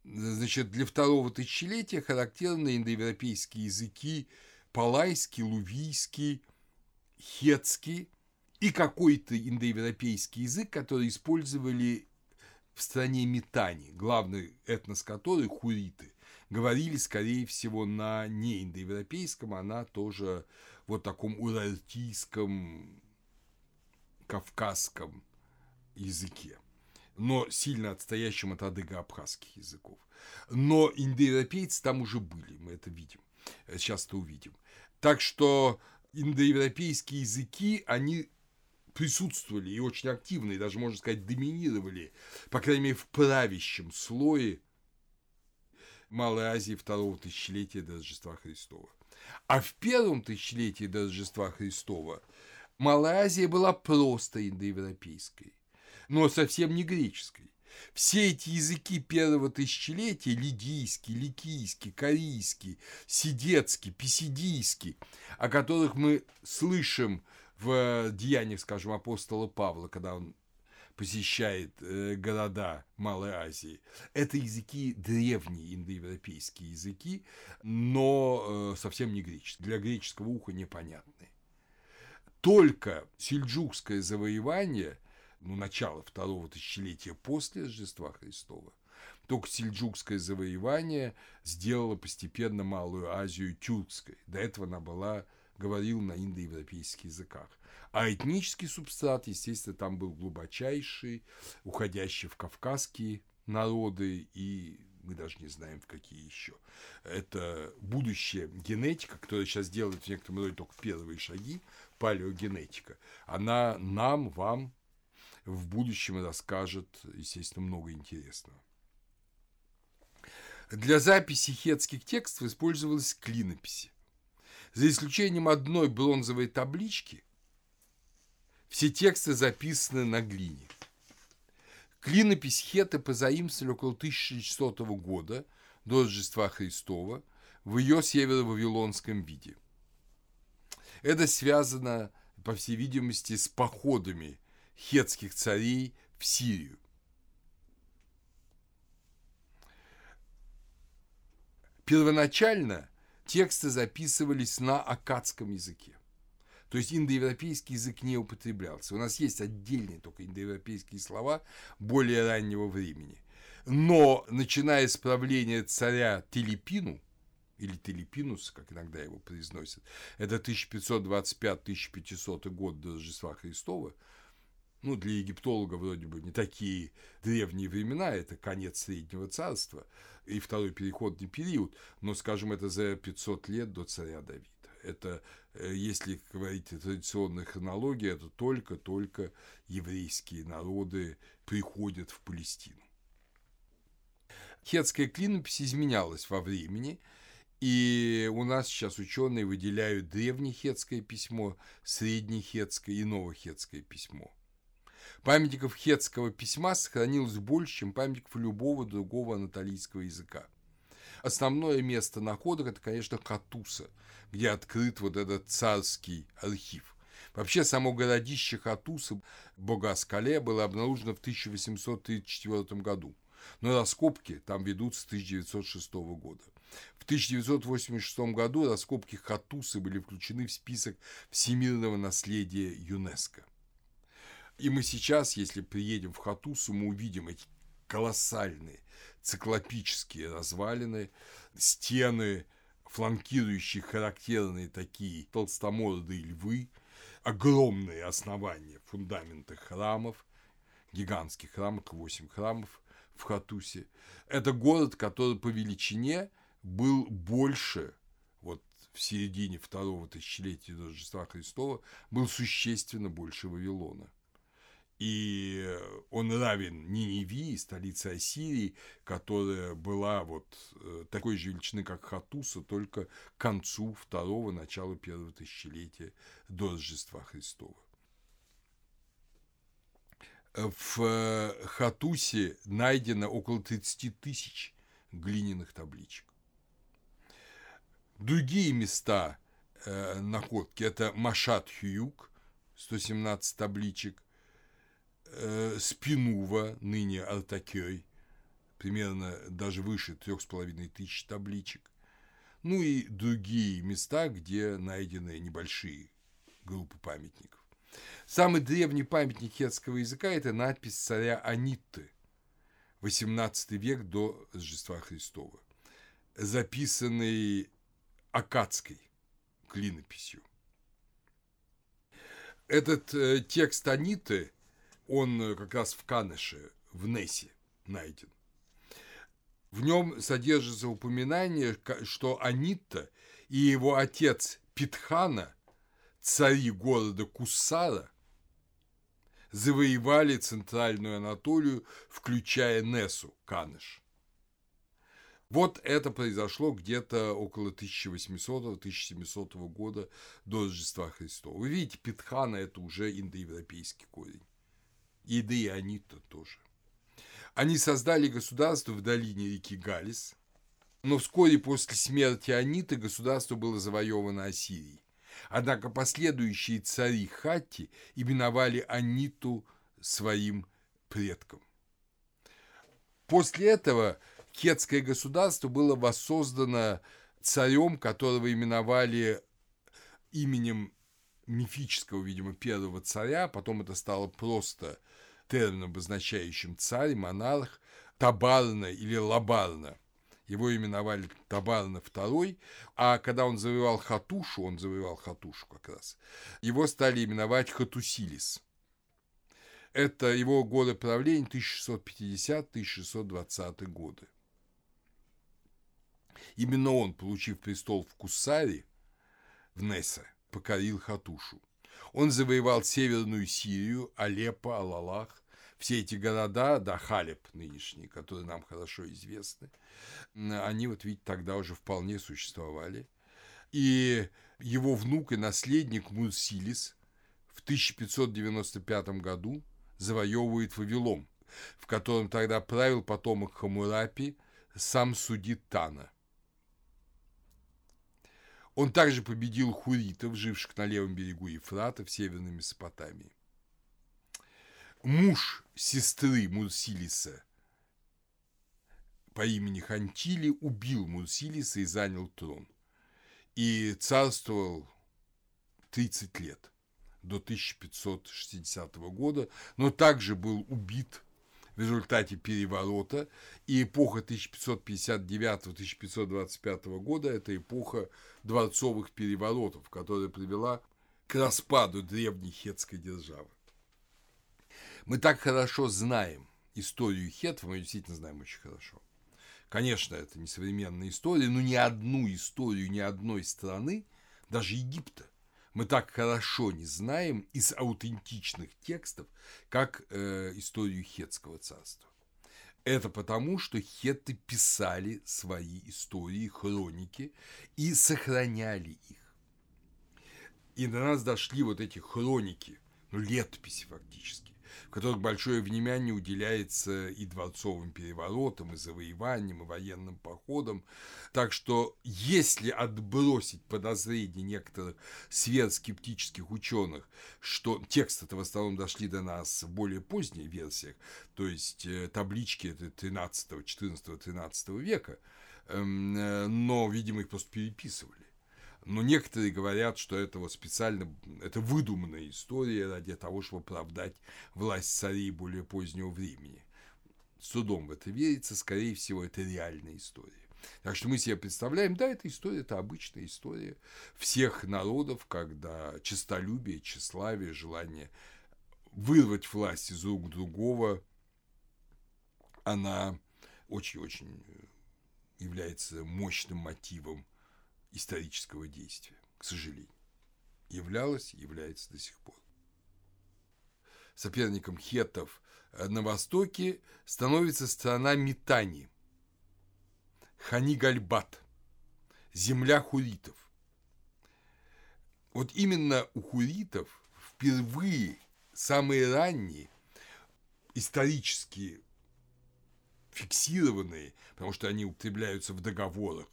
значит, для второго тысячелетия характерны индоевропейские языки палайский, лувийский, хетский и какой-то индоевропейский язык, который использовали в стране Метани, главный этнос которой – хуриты. Говорили, скорее всего, на не индоевропейском, а на тоже вот таком урартийском, кавказском языке но сильно отстоящим от адыго-абхазских языков. Но индоевропейцы там уже были, мы это видим, сейчас это увидим. Так что индоевропейские языки, они присутствовали и очень активно, и даже, можно сказать, доминировали, по крайней мере, в правящем слое Малой Азии второго тысячелетия до Рождества Христова. А в первом тысячелетии до Рождества Христова Малая Азия была просто индоевропейской, но совсем не греческой. Все эти языки первого тысячелетия – лидийский, ликийский, корейский, сидецкий, писидийский, о которых мы слышим в деяниях, скажем, апостола Павла, когда он посещает э, города Малой Азии. Это языки древние индоевропейские языки, но э, совсем не греческие, для греческого уха непонятные. Только сельджукское завоевание ну, начала второго тысячелетия после Рождества Христова, только сельджукское завоевание сделало постепенно Малую Азию тюркской. До этого она была, говорила на индоевропейских языках. А этнический субстрат, естественно, там был глубочайший, уходящий в кавказские народы и мы даже не знаем, в какие еще. Это будущая генетика, которая сейчас делает в некотором роде только первые шаги, палеогенетика. Она нам, вам в будущем расскажет, естественно, много интересного. Для записи хетских текстов использовалась клинописи. За исключением одной бронзовой таблички, все тексты записаны на глине. Клинопись Хеты позаимствовали около 1600 года до Рождества Христова в ее северо-вавилонском виде. Это связано, по всей видимости, с походами хетских царей в Сирию. Первоначально тексты записывались на акадском языке. То есть индоевропейский язык не употреблялся. У нас есть отдельные только индоевропейские слова более раннего времени. Но начиная с правления царя Телепину, или Телепинус, как иногда его произносят, это 1525-1500 год до Рождества Христова, ну, для египтолога вроде бы не такие древние времена, это конец Среднего Царства и второй переходный период, но, скажем, это за 500 лет до царя Давида. Это, э, если говорить о традиционной хронологии, это только-только еврейские народы приходят в Палестину. Хетская клинопись изменялась во времени, и у нас сейчас ученые выделяют древнехетское письмо, среднехетское и новохетское письмо – Памятников хетского письма сохранилось больше, чем памятников любого другого анатолийского языка. Основное место находок – это, конечно, Хатуса, где открыт вот этот царский архив. Вообще, само городище Хатуса, Богаскале, было обнаружено в 1834 году, но раскопки там ведутся с 1906 года. В 1986 году раскопки Хатусы были включены в список всемирного наследия ЮНЕСКО. И мы сейчас, если приедем в Хатусу, мы увидим эти колоссальные циклопические развалины, стены, фланкирующие характерные такие толстомордые львы, огромные основания, фундаменты храмов, гигантских храмов, 8 храмов в Хатусе. Это город, который по величине был больше, вот в середине второго тысячелетия до Рождества Христова, был существенно больше Вавилона и он равен Ниневии, столице Ассирии, которая была вот э, такой же величины, как Хатуса, только к концу второго, начала первого тысячелетия до Рождества Христова. В э, Хатусе найдено около 30 тысяч глиняных табличек. Другие места э, находки – это Машат-Хьюк, 117 табличек, э, Спинува, ныне Артакей, примерно даже выше трех с половиной тысяч табличек, ну и другие места, где найдены небольшие группы памятников. Самый древний памятник хетского языка – это надпись царя Анитты, 18 век до Рождества Христова, записанный акадской клинописью. Этот э, текст Аниты он э, как раз в Канеше, в Нессе найден. В нем содержится упоминание, что Анитта и его отец Питхана, цари города Кусара, завоевали центральную Анатолию, включая Несу, Канеш. Вот это произошло где-то около 1800-1700 года до Рождества Христова. Вы видите, Питхана – это уже индоевропейский корень и да и они-то тоже. Они создали государство в долине реки Галис, но вскоре после смерти Аниты государство было завоевано Ассирией. Однако последующие цари Хатти именовали Аниту своим предком. После этого кетское государство было воссоздано царем, которого именовали именем мифического, видимо, первого царя, потом это стало просто термином, обозначающим царь, монарх, Табарна или Лабарна. Его именовали Табарна II, а когда он завоевал Хатушу, он завоевал Хатушу как раз, его стали именовать Хатусилис. Это его годы правления 1650-1620 годы. Именно он, получив престол в Кусаре, в Нессе, покорил Хатушу. Он завоевал Северную Сирию, Алеппо, Алалах, все эти города, да, Халеб нынешний, которые нам хорошо известны, они вот, видите, тогда уже вполне существовали. И его внук и наследник Мурсилис в 1595 году завоевывает Вавилон, в котором тогда правил потомок Хамурапи сам судит Тана. Он также победил хуритов, живших на левом берегу Ефрата в Северной Месопотамии. Муж сестры Мурсилиса по имени Хантили убил Мурсилиса и занял трон. И царствовал 30 лет, до 1560 года, но также был убит в результате переворота, и эпоха 1559-1525 года – это эпоха дворцовых переворотов, которая привела к распаду древней хетской державы. Мы так хорошо знаем историю хетов, мы действительно знаем очень хорошо. Конечно, это не современная история, но ни одну историю ни одной страны, даже Египта, мы так хорошо не знаем из аутентичных текстов, как э, историю Хетского царства. Это потому, что хетты писали свои истории, хроники и сохраняли их. И до нас дошли вот эти хроники, ну, летописи фактически которых большое внимание уделяется и дворцовым переворотам, и завоеваниям, и военным походам. Так что если отбросить подозрения некоторых сверхскептических ученых, что тексты это в основном дошли до нас в более поздних версиях, то есть э, таблички это 13, 14, 13 века, эм, э, но, видимо, их просто переписывали. Но некоторые говорят, что это вот специально, это выдуманная история ради того, чтобы оправдать власть царей более позднего времени. С трудом в это верится, скорее всего, это реальная история. Так что мы себе представляем, да, эта история, это обычная история всех народов, когда честолюбие, тщеславие, желание вырвать власть из рук другого, она очень-очень является мощным мотивом исторического действия, к сожалению. Являлась, является до сих пор. Соперником хеттов э, на востоке становится страна Митани, Ханигальбат, земля хуритов. Вот именно у хуритов впервые самые ранние исторически фиксированные, потому что они употребляются в договорах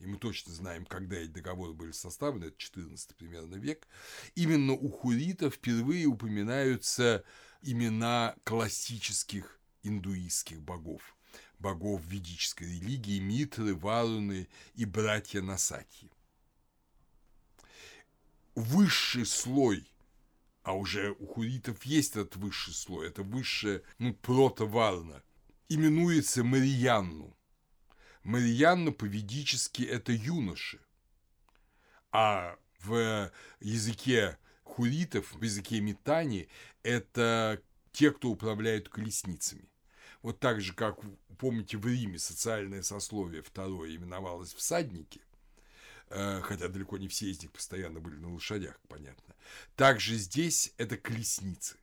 и мы точно знаем, когда эти договоры были составлены, это 14 примерно век, именно у хуритов впервые упоминаются имена классических индуистских богов, богов ведической религии, Митры, Варуны и братья Насаки. Высший слой а уже у хуритов есть этот высший слой, это высшее, ну, протоварна, именуется Мариянну. Марьянна по-ведически это юноши, а в языке хуритов, в языке метани это те, кто управляют колесницами. Вот так же, как, помните, в Риме социальное сословие второе именовалось всадники, э, хотя далеко не все из них постоянно были на лошадях, понятно. Также здесь это колесницы.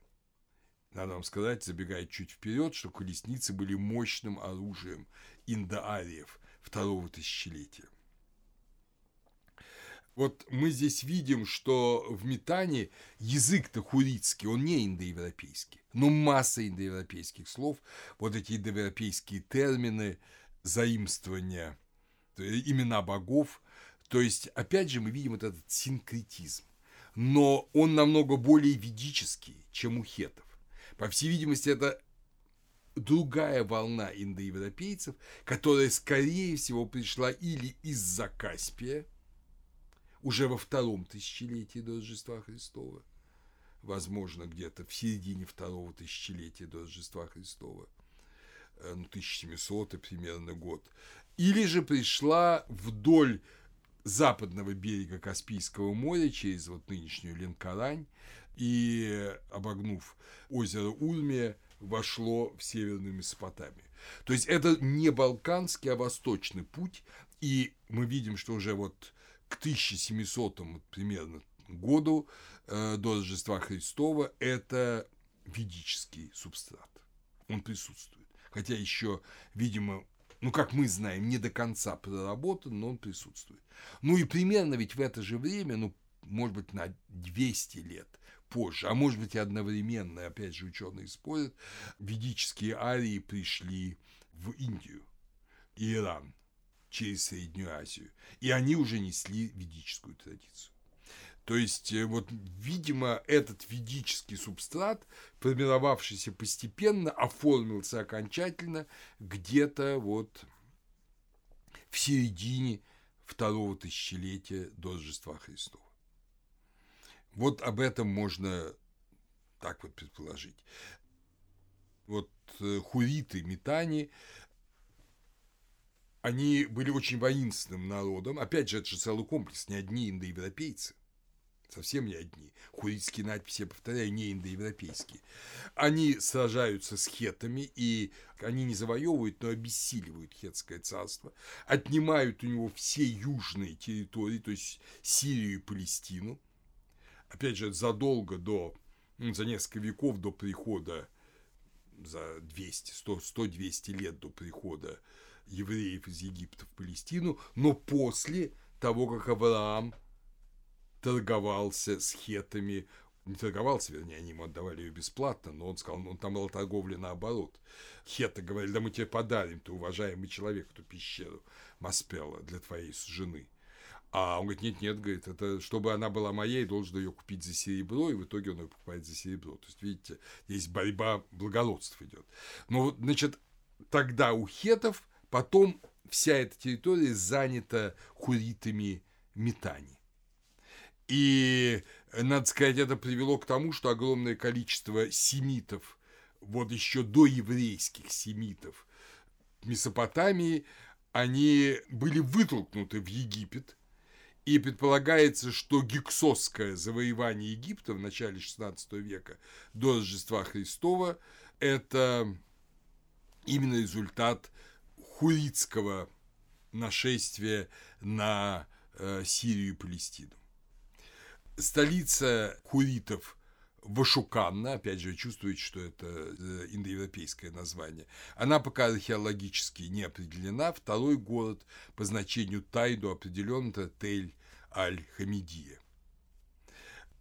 Надо вам сказать, забегая чуть вперед, что колесницы были мощным оружием индоариев второго тысячелетия. Вот мы здесь видим, что в метане язык-то хурицкий, он не индоевропейский, но масса индоевропейских слов, вот эти индоевропейские термины, заимствования, имена богов, то есть, опять же, мы видим вот этот синкретизм, но он намного более ведический, чем у хетов. По всей видимости, это другая волна индоевропейцев, которая, скорее всего, пришла или из-за Каспия, уже во втором тысячелетии до Рождества Христова, возможно, где-то в середине второго тысячелетия до Рождества Христова, э, ну, 1700 примерно год, или же пришла вдоль западного берега Каспийского моря через вот нынешнюю Ленкарань и, обогнув озеро Урмия, вошло в Северную Месопотамию. То есть это не балканский, а восточный путь, и мы видим, что уже вот к 1700 примерно году э, до Рождества Христова это ведический субстрат. Он присутствует. Хотя еще, видимо, ну, как мы знаем, не до конца проработан, но он присутствует. Ну и примерно ведь в это же время, ну, может быть, на 200 лет позже, а может быть и одновременно, опять же ученые спорят, ведические арии пришли в Индию Иран через Среднюю Азию, и они уже несли ведическую традицию. То есть, э, вот, видимо, этот ведический субстрат, формировавшийся постепенно, оформился окончательно где-то вот в середине второго тысячелетия до Рождества Христова. Вот об этом можно так вот предположить. Вот э, хуриты, метани, они были очень воинственным народом. Опять же, это же целый комплекс, не одни индоевропейцы совсем не одни. Хуритские надписи, я повторяю, не индоевропейские. Они сражаются с хетами, и они не завоевывают, но обессиливают хетское царство, отнимают у него все южные территории, то есть Сирию и Палестину. Опять же, задолго до, ну, за несколько веков до прихода, за 200, 100, 100-200 лет до прихода евреев из Египта в Палестину, но после того, как Авраам торговался с хетами, не торговался, вернее, они ему отдавали ее бесплатно, но он сказал, ну, там была торговля наоборот. Хеты говорили, да мы тебе подарим, ты уважаемый человек, эту пещеру Маспела для твоей жены. А он говорит, нет, нет, говорит, это чтобы она была моей, должен ее купить за серебро, и в итоге он ее покупает за серебро. То есть, видите, здесь борьба благородств идет. Но, значит, тогда у хетов, потом вся эта территория занята хуритами метани. И, надо сказать, это привело к тому, что огромное количество семитов, вот еще до еврейских семитов Месопотамии, они были вытолкнуты в Египет, и предполагается, что гексосское завоевание Египта в начале XVI века до Рождества Христова – это именно результат хуритского нашествия на э, Сирию и Палестину столица хуритов Вашуканна, опять же, чувствуете, что это э, индоевропейское название, она пока археологически не определена. Второй город по значению Тайду определен это Тель-Аль-Хамидия.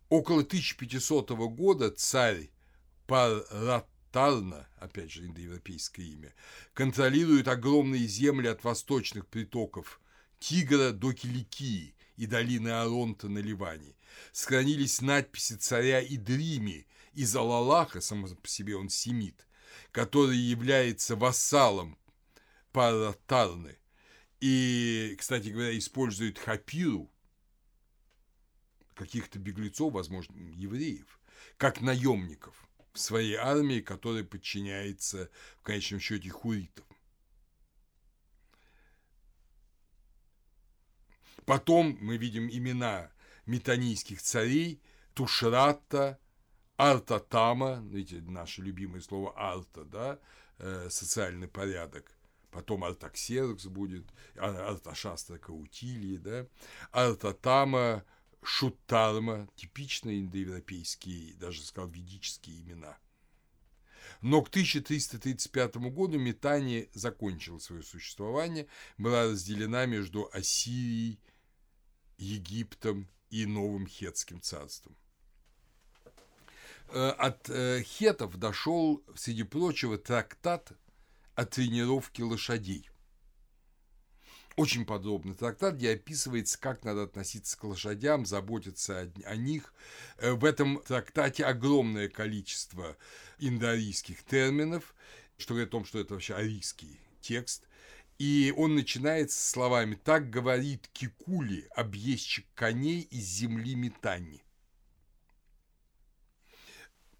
Около 1500 года царь Паратарна, опять же, индоевропейское имя, контролирует огромные земли от восточных притоков Тигра до Киликии и долины Аронта на Ливане – сохранились надписи царя Идрими из Алалаха, само по себе он семит, который является вассалом Паратарны и, кстати говоря, использует хапиру, каких-то беглецов, возможно, евреев, как наемников в своей армии, которая подчиняется в конечном счете хуритам. Потом мы видим имена метанийских царей Тушрата, Артатама, видите, наше любимое слово Арта, да, э, социальный порядок, потом Артаксеркс будет, Арташастра Каутилии, да, Артатама, Шутарма, типичные индоевропейские, даже сказал, ведические имена. Но к 1335 году Метания закончила свое существование, была разделена между Ассирией, Египтом и новым хетским царством. Э, от э, хетов дошел, среди прочего, трактат о тренировке лошадей. Очень подробный трактат, где описывается, как надо относиться к лошадям, заботиться о, о них. Э, в этом трактате огромное количество индоарийских терминов, что говорит о том, что это вообще арийский текст. И он начинается словами «Так говорит Кикули, объездчик коней из земли Метани».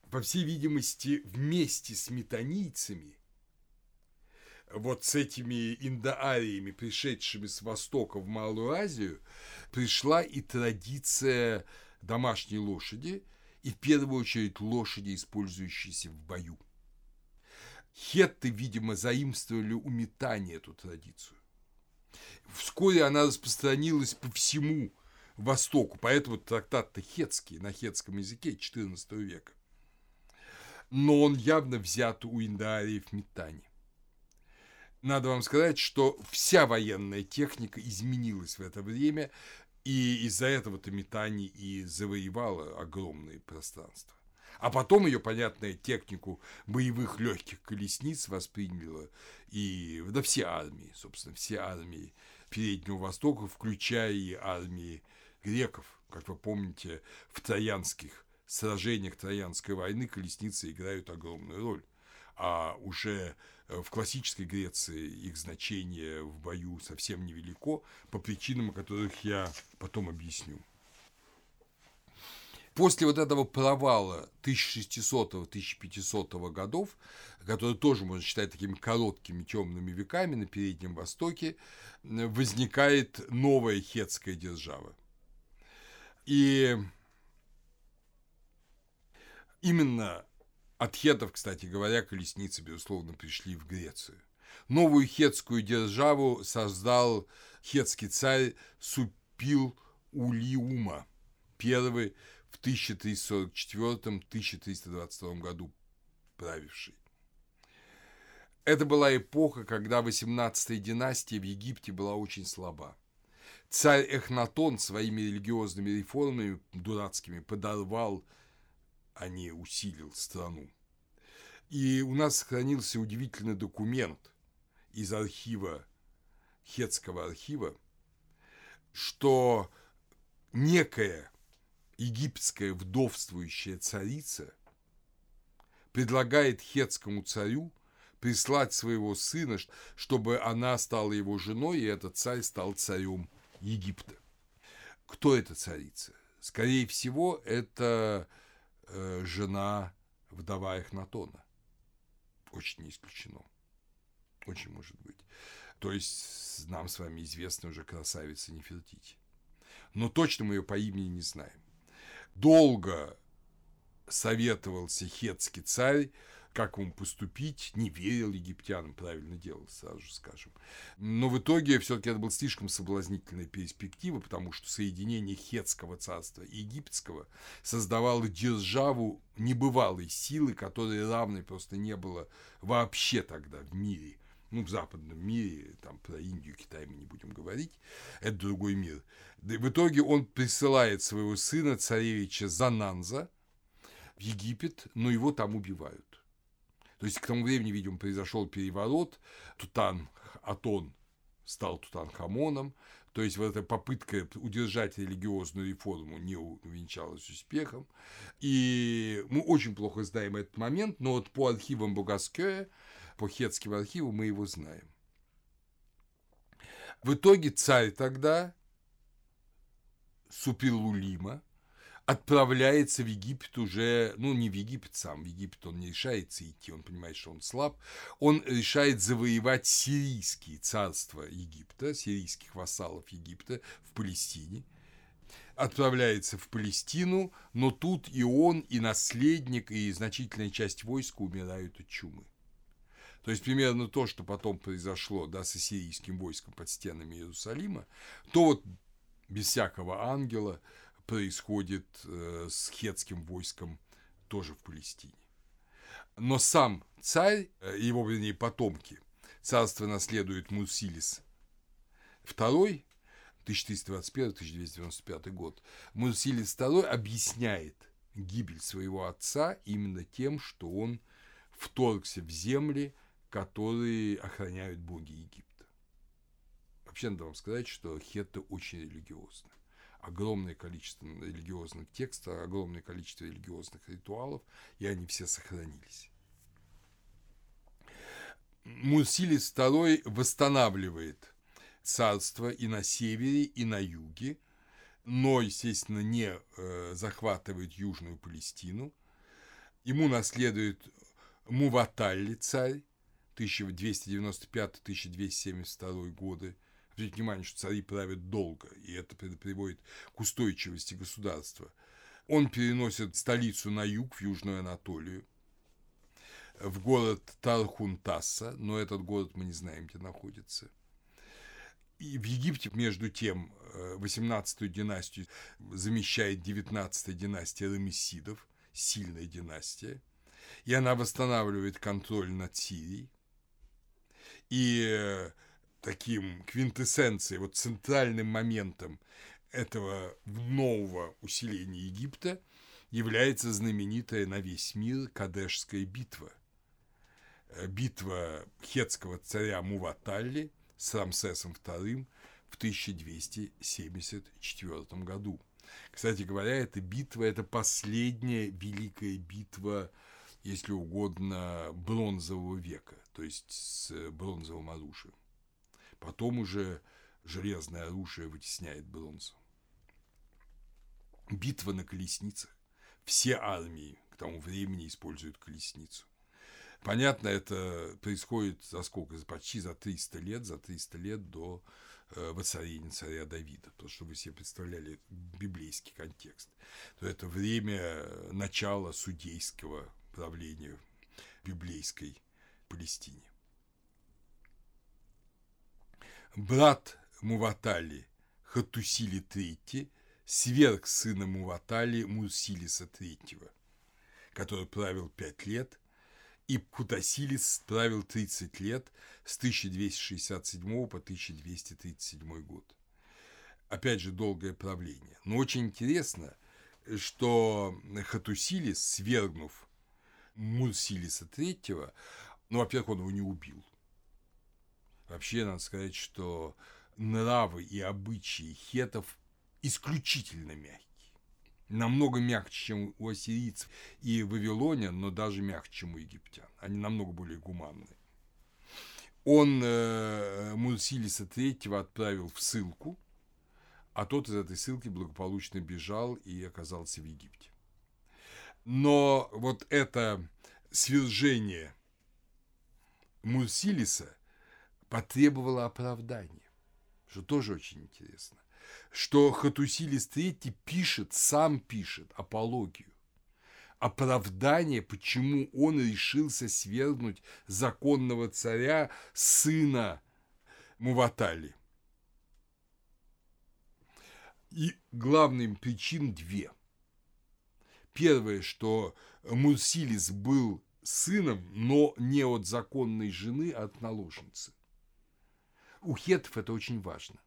По всей видимости, вместе с метанийцами, вот с этими индоариями, пришедшими с Востока в Малую Азию, пришла и традиция домашней лошади, и в первую очередь лошади, использующиеся в бою. Хетты, видимо, заимствовали у метания эту традицию. Вскоре она распространилась по всему Востоку, поэтому трактат-то хетский, на хетском языке XIV века. Но он явно взят у индаариев метани. Надо вам сказать, что вся военная техника изменилась в это время, и из-за этого-то метани и завоевала огромные пространства. А потом ее, понятная технику боевых легких колесниц восприняла и да все армии, собственно, все армии Переднего Востока, включая и армии греков. Как вы помните, в троянских сражениях Троянской войны колесницы играют огромную роль. А уже в классической Греции их значение в бою совсем невелико, по причинам, о которых я потом объясню. После вот этого провала 1600-1500 годов, который тоже можно считать такими короткими темными веками на Переднем Востоке, возникает новая хетская держава. И именно от хетов, кстати говоря, колесницы, безусловно, пришли в Грецию. Новую хетскую державу создал хетский царь Супил Улиума, первый в 1344-1322 году правивший. Это была эпоха, когда 18-я династия в Египте была очень слаба. Царь Эхнатон своими религиозными реформами дурацкими подорвал, а не усилил страну. И у нас сохранился удивительный документ из архива, Хетского архива, что некая египетская вдовствующая царица предлагает хетскому царю прислать своего сына, чтобы она стала его женой, и этот царь стал царем Египта. Кто эта царица? Скорее всего, это э, жена вдова Эхнатона. Очень не исключено. Очень может быть. То есть нам с вами известна уже красавица Нефертити. Но точно мы ее по имени не знаем долго советовался хетский царь, как ему поступить, не верил египтянам, правильно делал, сразу же скажем. Но в итоге все-таки это была слишком соблазнительная перспектива, потому что соединение хетского царства и египетского создавало державу небывалой силы, которой равной просто не было вообще тогда в мире – ну, в западном мире, там про Индию, Китай мы не будем говорить, это другой мир. В итоге он присылает своего сына, царевича Зананза, в Египет, но его там убивают. То есть к тому времени, видимо, произошел переворот, Тутан Атон стал Тутанхамоном, то есть вот эта попытка удержать религиозную реформу не увенчалась успехом. И мы очень плохо знаем этот момент, но вот по архивам Богаскея, по хетским архивам мы его знаем. В итоге царь тогда Суперлулима отправляется в Египет уже, ну, не в Египет сам, в Египет он не решается идти, он понимает, что он слаб, он решает завоевать сирийские царства Египта, сирийских вассалов Египта в Палестине, отправляется в Палестину, но тут и он, и наследник, и значительная часть войска умирают от чумы. То есть примерно то, что потом произошло да, с ассирийским войском под стенами Иерусалима, то вот без всякого ангела происходит э, с хетским войском тоже в Палестине. Но сам царь, э, его, вернее, потомки, царство наследует Мурсилис II, 1321-1295 год. Мурсилис II объясняет гибель своего отца именно тем, что он вторгся в земли, которые охраняют боги Египта. Вообще надо вам сказать, что хетты очень религиозны. Огромное количество религиозных текстов, огромное количество религиозных ритуалов, и они все сохранились. Мурсилис II восстанавливает царство и на севере, и на юге, но, естественно, не э, захватывает Южную Палестину. Ему наследует Муваталли царь 1295-1272 годы, Обратите внимание, что цари правят долго, и это приводит к устойчивости государства. Он переносит столицу на юг, в Южную Анатолию, в город Тархунтаса, но этот город мы не знаем, где находится. И в Египте, между тем, 18-ю династию замещает 19-я династия Рамесидов, сильная династия, и она восстанавливает контроль над Сирией. И э, таким квинтэссенцией, вот центральным моментом этого нового усиления Египта является знаменитая на весь мир Кадешская битва. Э, битва хетского царя Муваталли с Рамсесом II в 1274 году. Кстати говоря, эта битва – это последняя великая битва, если угодно, бронзового века, то есть с бронзовым оружием. Потом уже железное оружие вытесняет бронзу. Битва на колесницах. Все армии к тому времени используют колесницу. Понятно, это происходит за сколько? Почти за 300 лет, за 300 лет до э, воцарения царя Давида. Потому что вы себе представляли библейский контекст. То это время начала судейского правления в библейской Палестине. Брат Муватали Хатусили III сверг сына Муватали Мусилиса III, который правил пять лет, и Хутасилис правил 30 лет с 1267 по 1237 год. Опять же, долгое правление. Но очень интересно, что Хатусилис, свергнув Мурсилиса III, ну, во-первых, он его не убил – Вообще, надо сказать, что нравы и обычаи хетов исключительно мягкие. Намного мягче, чем у ассирийцев и вавилонян, но даже мягче, чем у египтян. Они намного более гуманные. Он э, Мурсилиса III отправил в ссылку, а тот из этой ссылки благополучно бежал и оказался в Египте. Но вот это свержение Мурсилиса потребовала оправдания, что тоже очень интересно, что Хатусилис III пишет, сам пишет апологию, оправдание, почему он решился свергнуть законного царя, сына Муватали. И главным причин две. Первое, что Мурсилис был сыном, но не от законной жены, а от наложницы. У хетов это очень важно.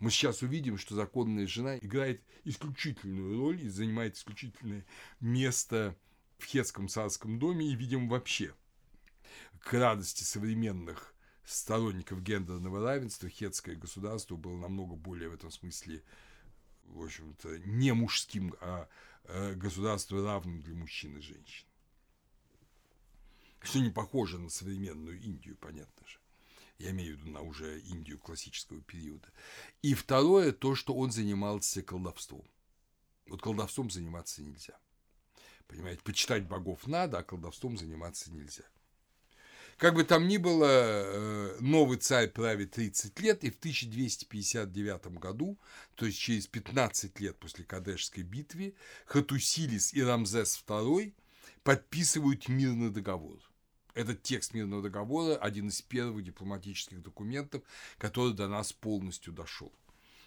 Мы сейчас увидим, что законная жена играет исключительную роль и занимает исключительное место в хетском царском доме и, видим, вообще к радости современных сторонников гендерного равенства хетское государство было намного более в этом смысле, в общем-то, не мужским, а э, государство равным для мужчин и женщин. Что не похоже на современную Индию, понятно же. Я имею в виду на уже Индию классического периода. И второе, то, что он занимался колдовством. Вот колдовством заниматься нельзя. Понимаете, почитать богов надо, а колдовством заниматься нельзя. Как бы там ни было, э, новый царь правит 30 лет, и в 1259 году, то есть через 15 лет после Кадешской битвы, Хатусилис и Рамзес II подписывают мирный договор – этот текст мирного договора – один из первых дипломатических документов, который до нас полностью дошел.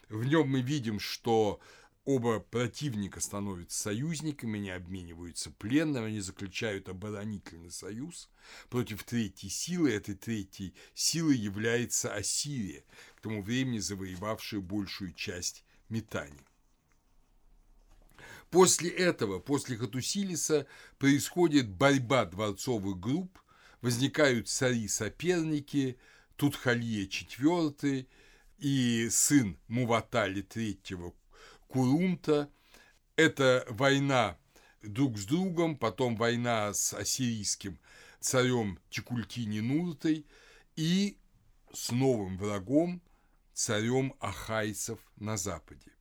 В нем мы видим, что оба противника становятся союзниками, они обмениваются пленным, они заключают оборонительный союз против третьей силы. Этой третьей силой является Ассирия, к тому времени завоевавшая большую часть Метани. После этого, после Хатусилиса, происходит борьба дворцовых групп возникают цари-соперники, Тутхалия IV и сын Муватали III Курумта. Это война друг с другом, потом война с ассирийским царем Чекультини Нуртой и с новым врагом, царем Ахайцев на Западе.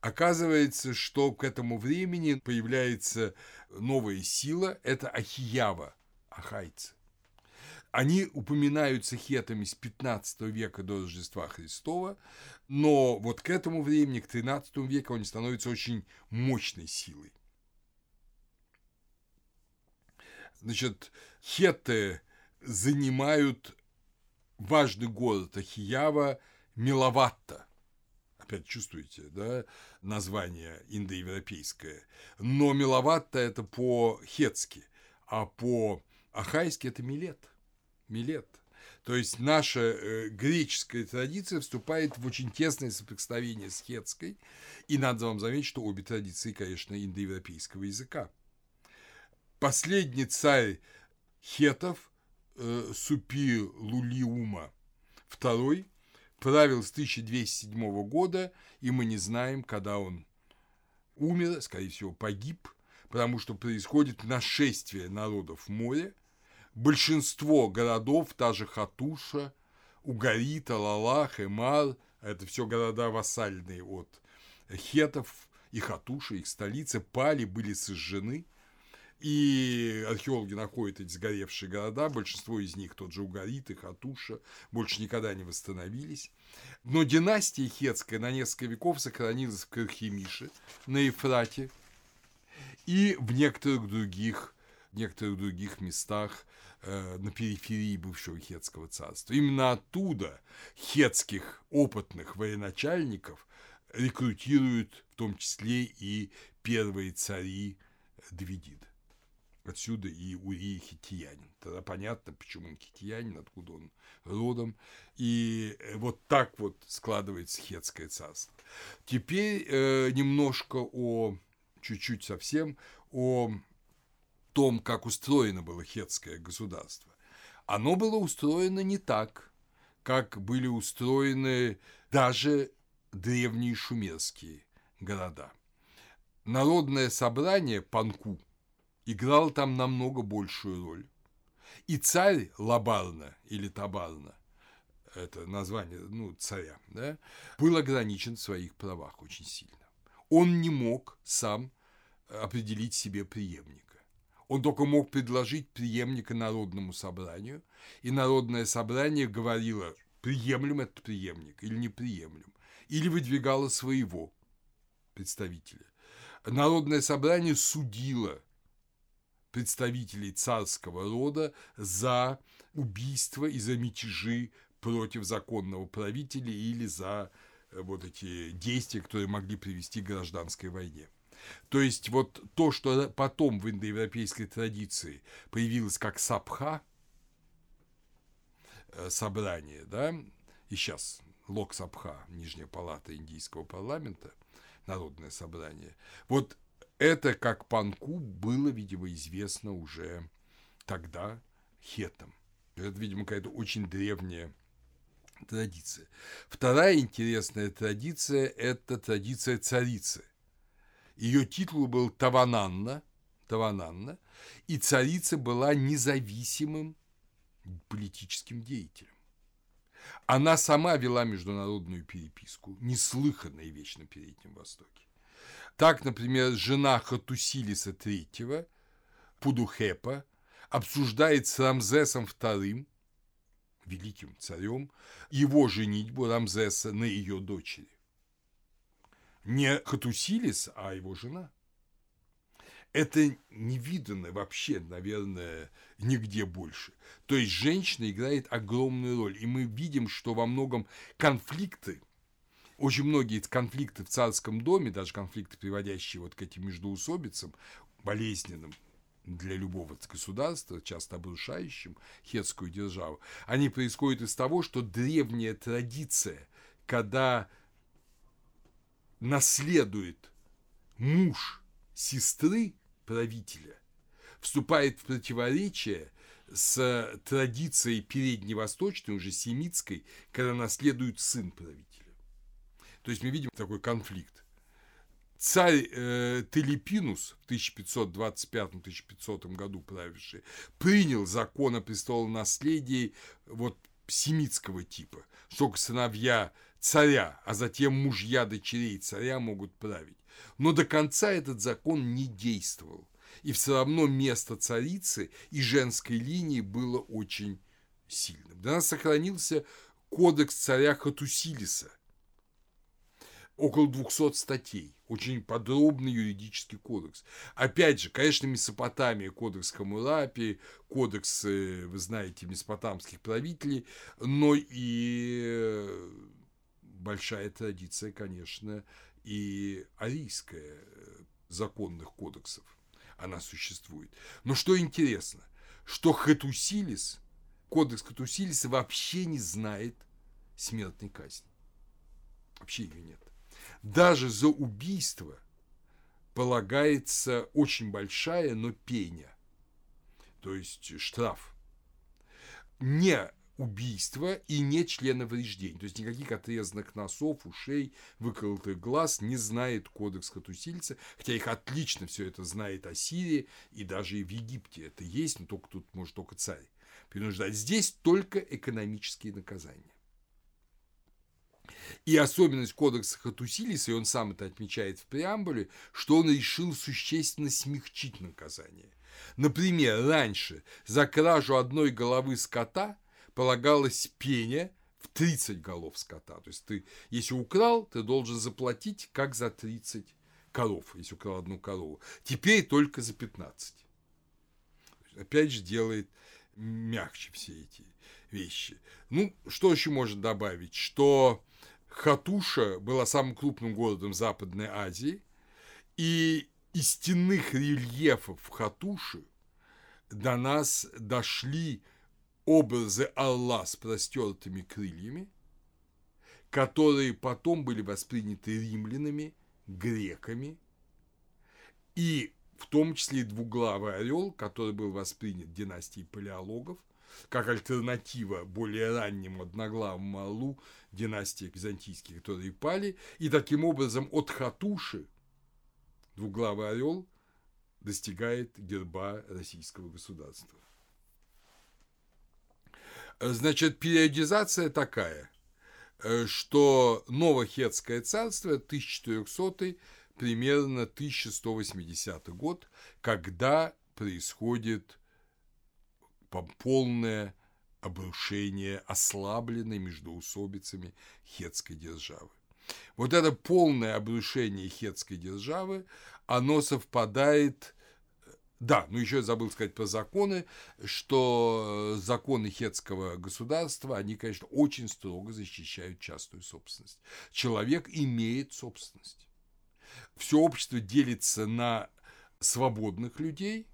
Оказывается, что к этому времени появляется новая сила – это Ахиява – ахайцы. Они упоминаются хетами с 15 века до Рождества Христова, но вот к этому времени, к 13 веку, они становятся очень мощной силой. Значит, хеты занимают важный город Ахиява Миловатта. Опять чувствуете, да, название индоевропейское. Но Миловатта – это по-хетски, а по-ахайски – это Милет. Милет. То есть наша э, греческая традиция вступает в очень тесное соприкосновение с хетской, и надо вам заметить, что обе традиции, конечно, индоевропейского языка. Последний царь хетов э, Супи Лулиума II правил с 1207 года, и мы не знаем, когда он умер, скорее всего, погиб, потому что происходит нашествие народов в море. Большинство городов, та же Хатуша, Угарита, Лалах, Эмар, это все города вассальные от хетов, и Хатуша, их столицы, пали, были сожжены – и археологи находят эти сгоревшие города, большинство из них, тот же Угарит и Хатуша, больше никогда не восстановились. Но династия хетская на несколько веков сохранилась в Кархимише, на Ефрате и в некоторых других, некоторых других местах э, на периферии бывшего хетского царства. Именно оттуда хетских опытных военачальников рекрутируют в том числе и первые цари Двидида. Отсюда и Урия хитиянин. Тогда понятно, почему он хитиянин, откуда он родом. И вот так вот складывается хетское царство. Теперь э, немножко о, чуть-чуть совсем, о том, как устроено было хетское государство. Оно было устроено не так, как были устроены даже древние шумерские города. Народное собрание Панку – играл там намного большую роль. И царь Лабарна или Табарна, это название ну, царя, да, был ограничен в своих правах очень сильно. Он не мог сам определить себе преемника. Он только мог предложить преемника народному собранию, и народное собрание говорило, приемлем этот преемник или не приемлем, или выдвигало своего представителя. Народное собрание судило представителей царского рода за убийство и за мятежи против законного правителя или за э, вот эти действия, которые могли привести к гражданской войне. То есть вот то, что потом в индоевропейской традиции появилось как сабха, э, собрание, да, и сейчас Лок Сабха, Нижняя палата индийского парламента, народное собрание, вот это, как Панку, было, видимо, известно уже тогда хетам. Это, видимо, какая-то очень древняя традиция. Вторая интересная традиция – это традиция царицы. Ее титул был Тавананна, Тавананна, и царица была независимым политическим деятелем. Она сама вела международную переписку, неслыханная вещь на Переднем Востоке. Так, например, жена Хатусилиса III, Пудухепа, обсуждает с Рамзесом II, великим царем, его женитьбу Рамзеса на ее дочери. Не Хатусилис, а его жена. Это не вообще, наверное, нигде больше. То есть женщина играет огромную роль, и мы видим, что во многом конфликты – очень многие конфликты в царском доме, даже конфликты, приводящие вот к этим междоусобицам, болезненным для любого государства, часто обрушающим хетскую державу, они происходят из того, что древняя традиция, когда наследует муж сестры правителя, вступает в противоречие с традицией передневосточной, уже семитской, когда наследует сын правителя. То есть мы видим такой конфликт. Царь э, Телепинус в 1525-1500 году правивший принял закон о престолонаследии вот семитского типа, что сыновья царя, а затем мужья дочерей царя могут править. Но до конца этот закон не действовал. И все равно место царицы и женской линии было очень сильным. До нас сохранился кодекс царя Хатусилиса, около 200 статей, очень подробный юридический кодекс. Опять же, конечно, Месопотамия, кодекс Хамурапи, кодекс, э, вы знаете, месопотамских правителей, но и большая традиция, конечно, и арийская э, законных кодексов. Она существует. Но что интересно, что Хатусилис, кодекс Хатусилиса вообще не знает смертной казни. Вообще ее нет. Даже за убийство полагается очень большая, но пеня, то есть штраф. Не убийства и не членовреждения. То есть никаких отрезанных носов, ушей, выколотых глаз не знает кодекс Хатусильца, хотя их отлично все это знает Ассирия и даже и в Египте это есть, но только тут может только царь принуждать. Здесь только экономические наказания. И особенность кодекса Хатусилиса, и он сам это отмечает в преамбуле, что он решил существенно смягчить наказание. Например, раньше за кражу одной головы скота полагалось пение в 30 голов скота. То есть ты, если украл, ты должен заплатить как за 30 коров, если украл одну корову. Теперь только за 15. Опять же делает мягче все эти вещи. Ну, что еще можно добавить? Что Хатуша была самым крупным городом Западной Азии, и из стенных рельефов Хатуши до нас дошли образы Алла с простертыми крыльями, которые потом были восприняты римлянами, греками, и в том числе и двуглавый орел, который был воспринят династией палеологов, как альтернатива более раннему одноглавому орлу династии византийских, которые пали, и таким образом от Хатуши двуглавый орел достигает герба российского государства. Значит, периодизация такая, э, что Новохетское царство 1400 примерно 1180 год, когда происходит полное обрушение ослабленной междоусобицами хетской державы. Вот это полное обрушение хетской державы, оно совпадает да, ну еще я забыл сказать про законы, что законы хетского государства, они, конечно, очень строго защищают частную собственность. Человек имеет собственность. Все общество делится на свободных людей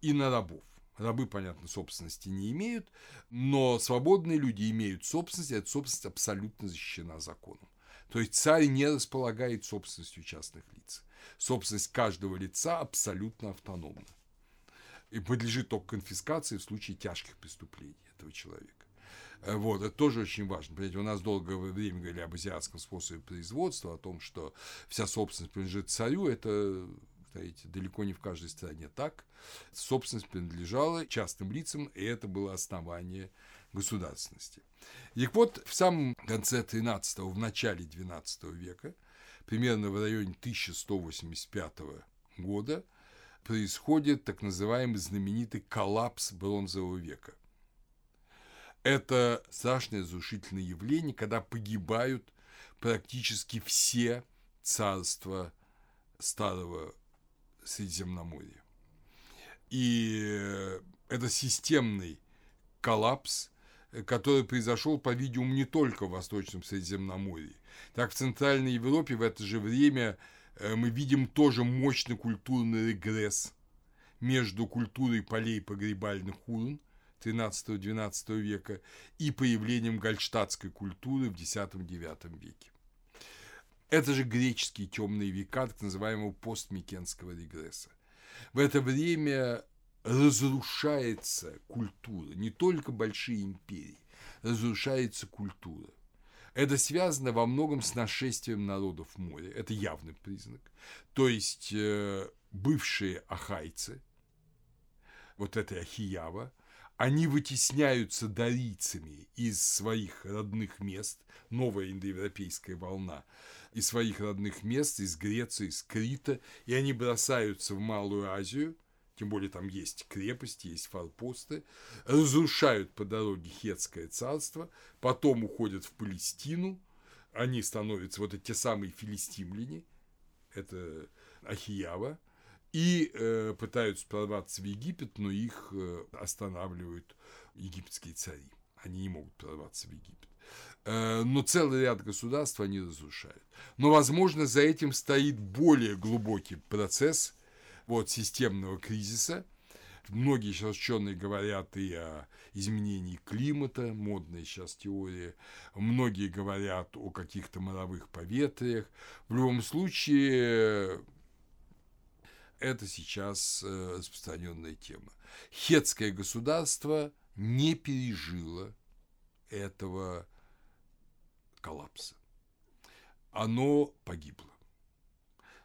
и на рабов. Рабы, понятно, собственности не имеют, но свободные люди имеют собственность, и эта собственность абсолютно защищена законом. То есть царь не располагает собственностью частных лиц собственность каждого лица абсолютно автономна и подлежит только конфискации в случае тяжких преступлений этого человека. Э, вот, это тоже очень важно. Понимаете, у нас долгое время говорили об азиатском способе производства, о том, что вся собственность принадлежит царю. Это, знаете, далеко не в каждой стране так. Собственность принадлежала частным лицам, и это было основание государственности. И вот в самом конце 13-го, в начале 12 века примерно в районе 1185 года происходит так называемый знаменитый коллапс бронзового века. Это страшное разрушительное явление, когда погибают практически все царства Старого Средиземноморья. И это системный коллапс, который произошел, по-видимому, не только в Восточном Средиземноморье. Так, в Центральной Европе в это же время э, мы видим тоже мощный культурный регресс между культурой полей погребальных урн 13-12 века и появлением гальштадтской культуры в X-IX веке. Это же греческие темные века, так называемого постмикенского регресса. В это время разрушается культура, не только большие империи, разрушается культура. Это связано во многом с нашествием народов моря. Это явный признак. То есть э, бывшие ахайцы, вот эта Ахиява, они вытесняются дарийцами из своих родных мест, новая индоевропейская волна, из своих родных мест, из Греции, из Крита, и они бросаются в Малую Азию, тем более там есть крепости, есть форпосты, разрушают по дороге Хетское царство, потом уходят в Палестину, они становятся вот эти самые филистимляне, это Ахиява, и э, пытаются прорваться в Египет, но их э, останавливают египетские цари. Они не могут прорваться в Египет. Э, но целый ряд государств они разрушают. Но, возможно, за этим стоит более глубокий процесс вот, системного кризиса. Многие сейчас ученые говорят и о изменении климата, модная сейчас теория. Многие говорят о каких-то моровых поветриях. В любом случае, это сейчас э, распространенная тема. Хетское государство не пережило этого коллапса. Оно погибло.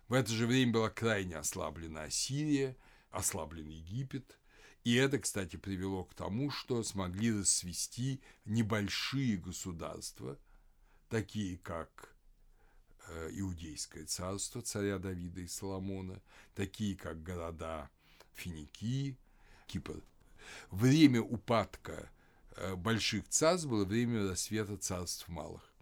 В это же время была крайне ослаблена Ассирия, ослаблен Египет. И это, кстати, привело к тому, что смогли расцвести небольшие государства, такие как э, Иудейское царство царя Давида и Соломона, такие как города Финикии, Кипр. Время упадка э, больших царств было время рассвета царств малых.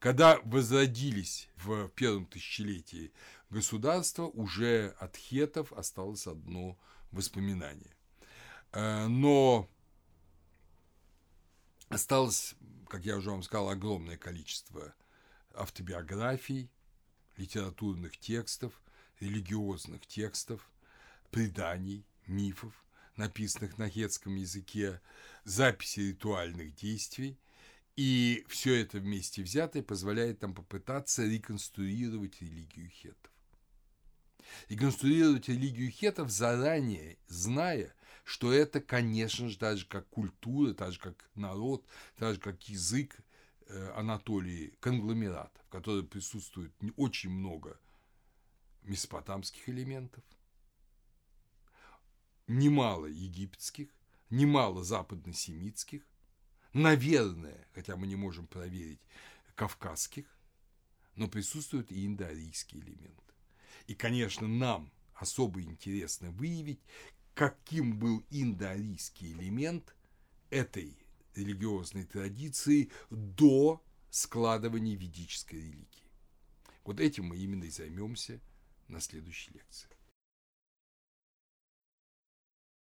Когда возродились в первом тысячелетии государства, уже от хетов осталось одно воспоминание. Э, но осталось, как я уже вам сказал, огромное количество автобиографий, литературных текстов, религиозных текстов, преданий, мифов, написанных на хетском языке, записи ритуальных действий – и все это вместе взятое позволяет нам попытаться реконструировать религию хетов. Реконструировать религию хетов заранее, зная, что это, конечно же, так же как культура, так же как народ, так же как язык э, Анатолии, конгломерат, в котором присутствует очень много месопотамских элементов, немало египетских, немало западносемитских, наверное, хотя мы не можем проверить, кавказских, но присутствуют и индоарийские элементы. И, конечно, нам особо интересно выявить, каким был индоарийский элемент этой религиозной традиции до складывания ведической религии. Вот этим мы именно и займемся на следующей лекции.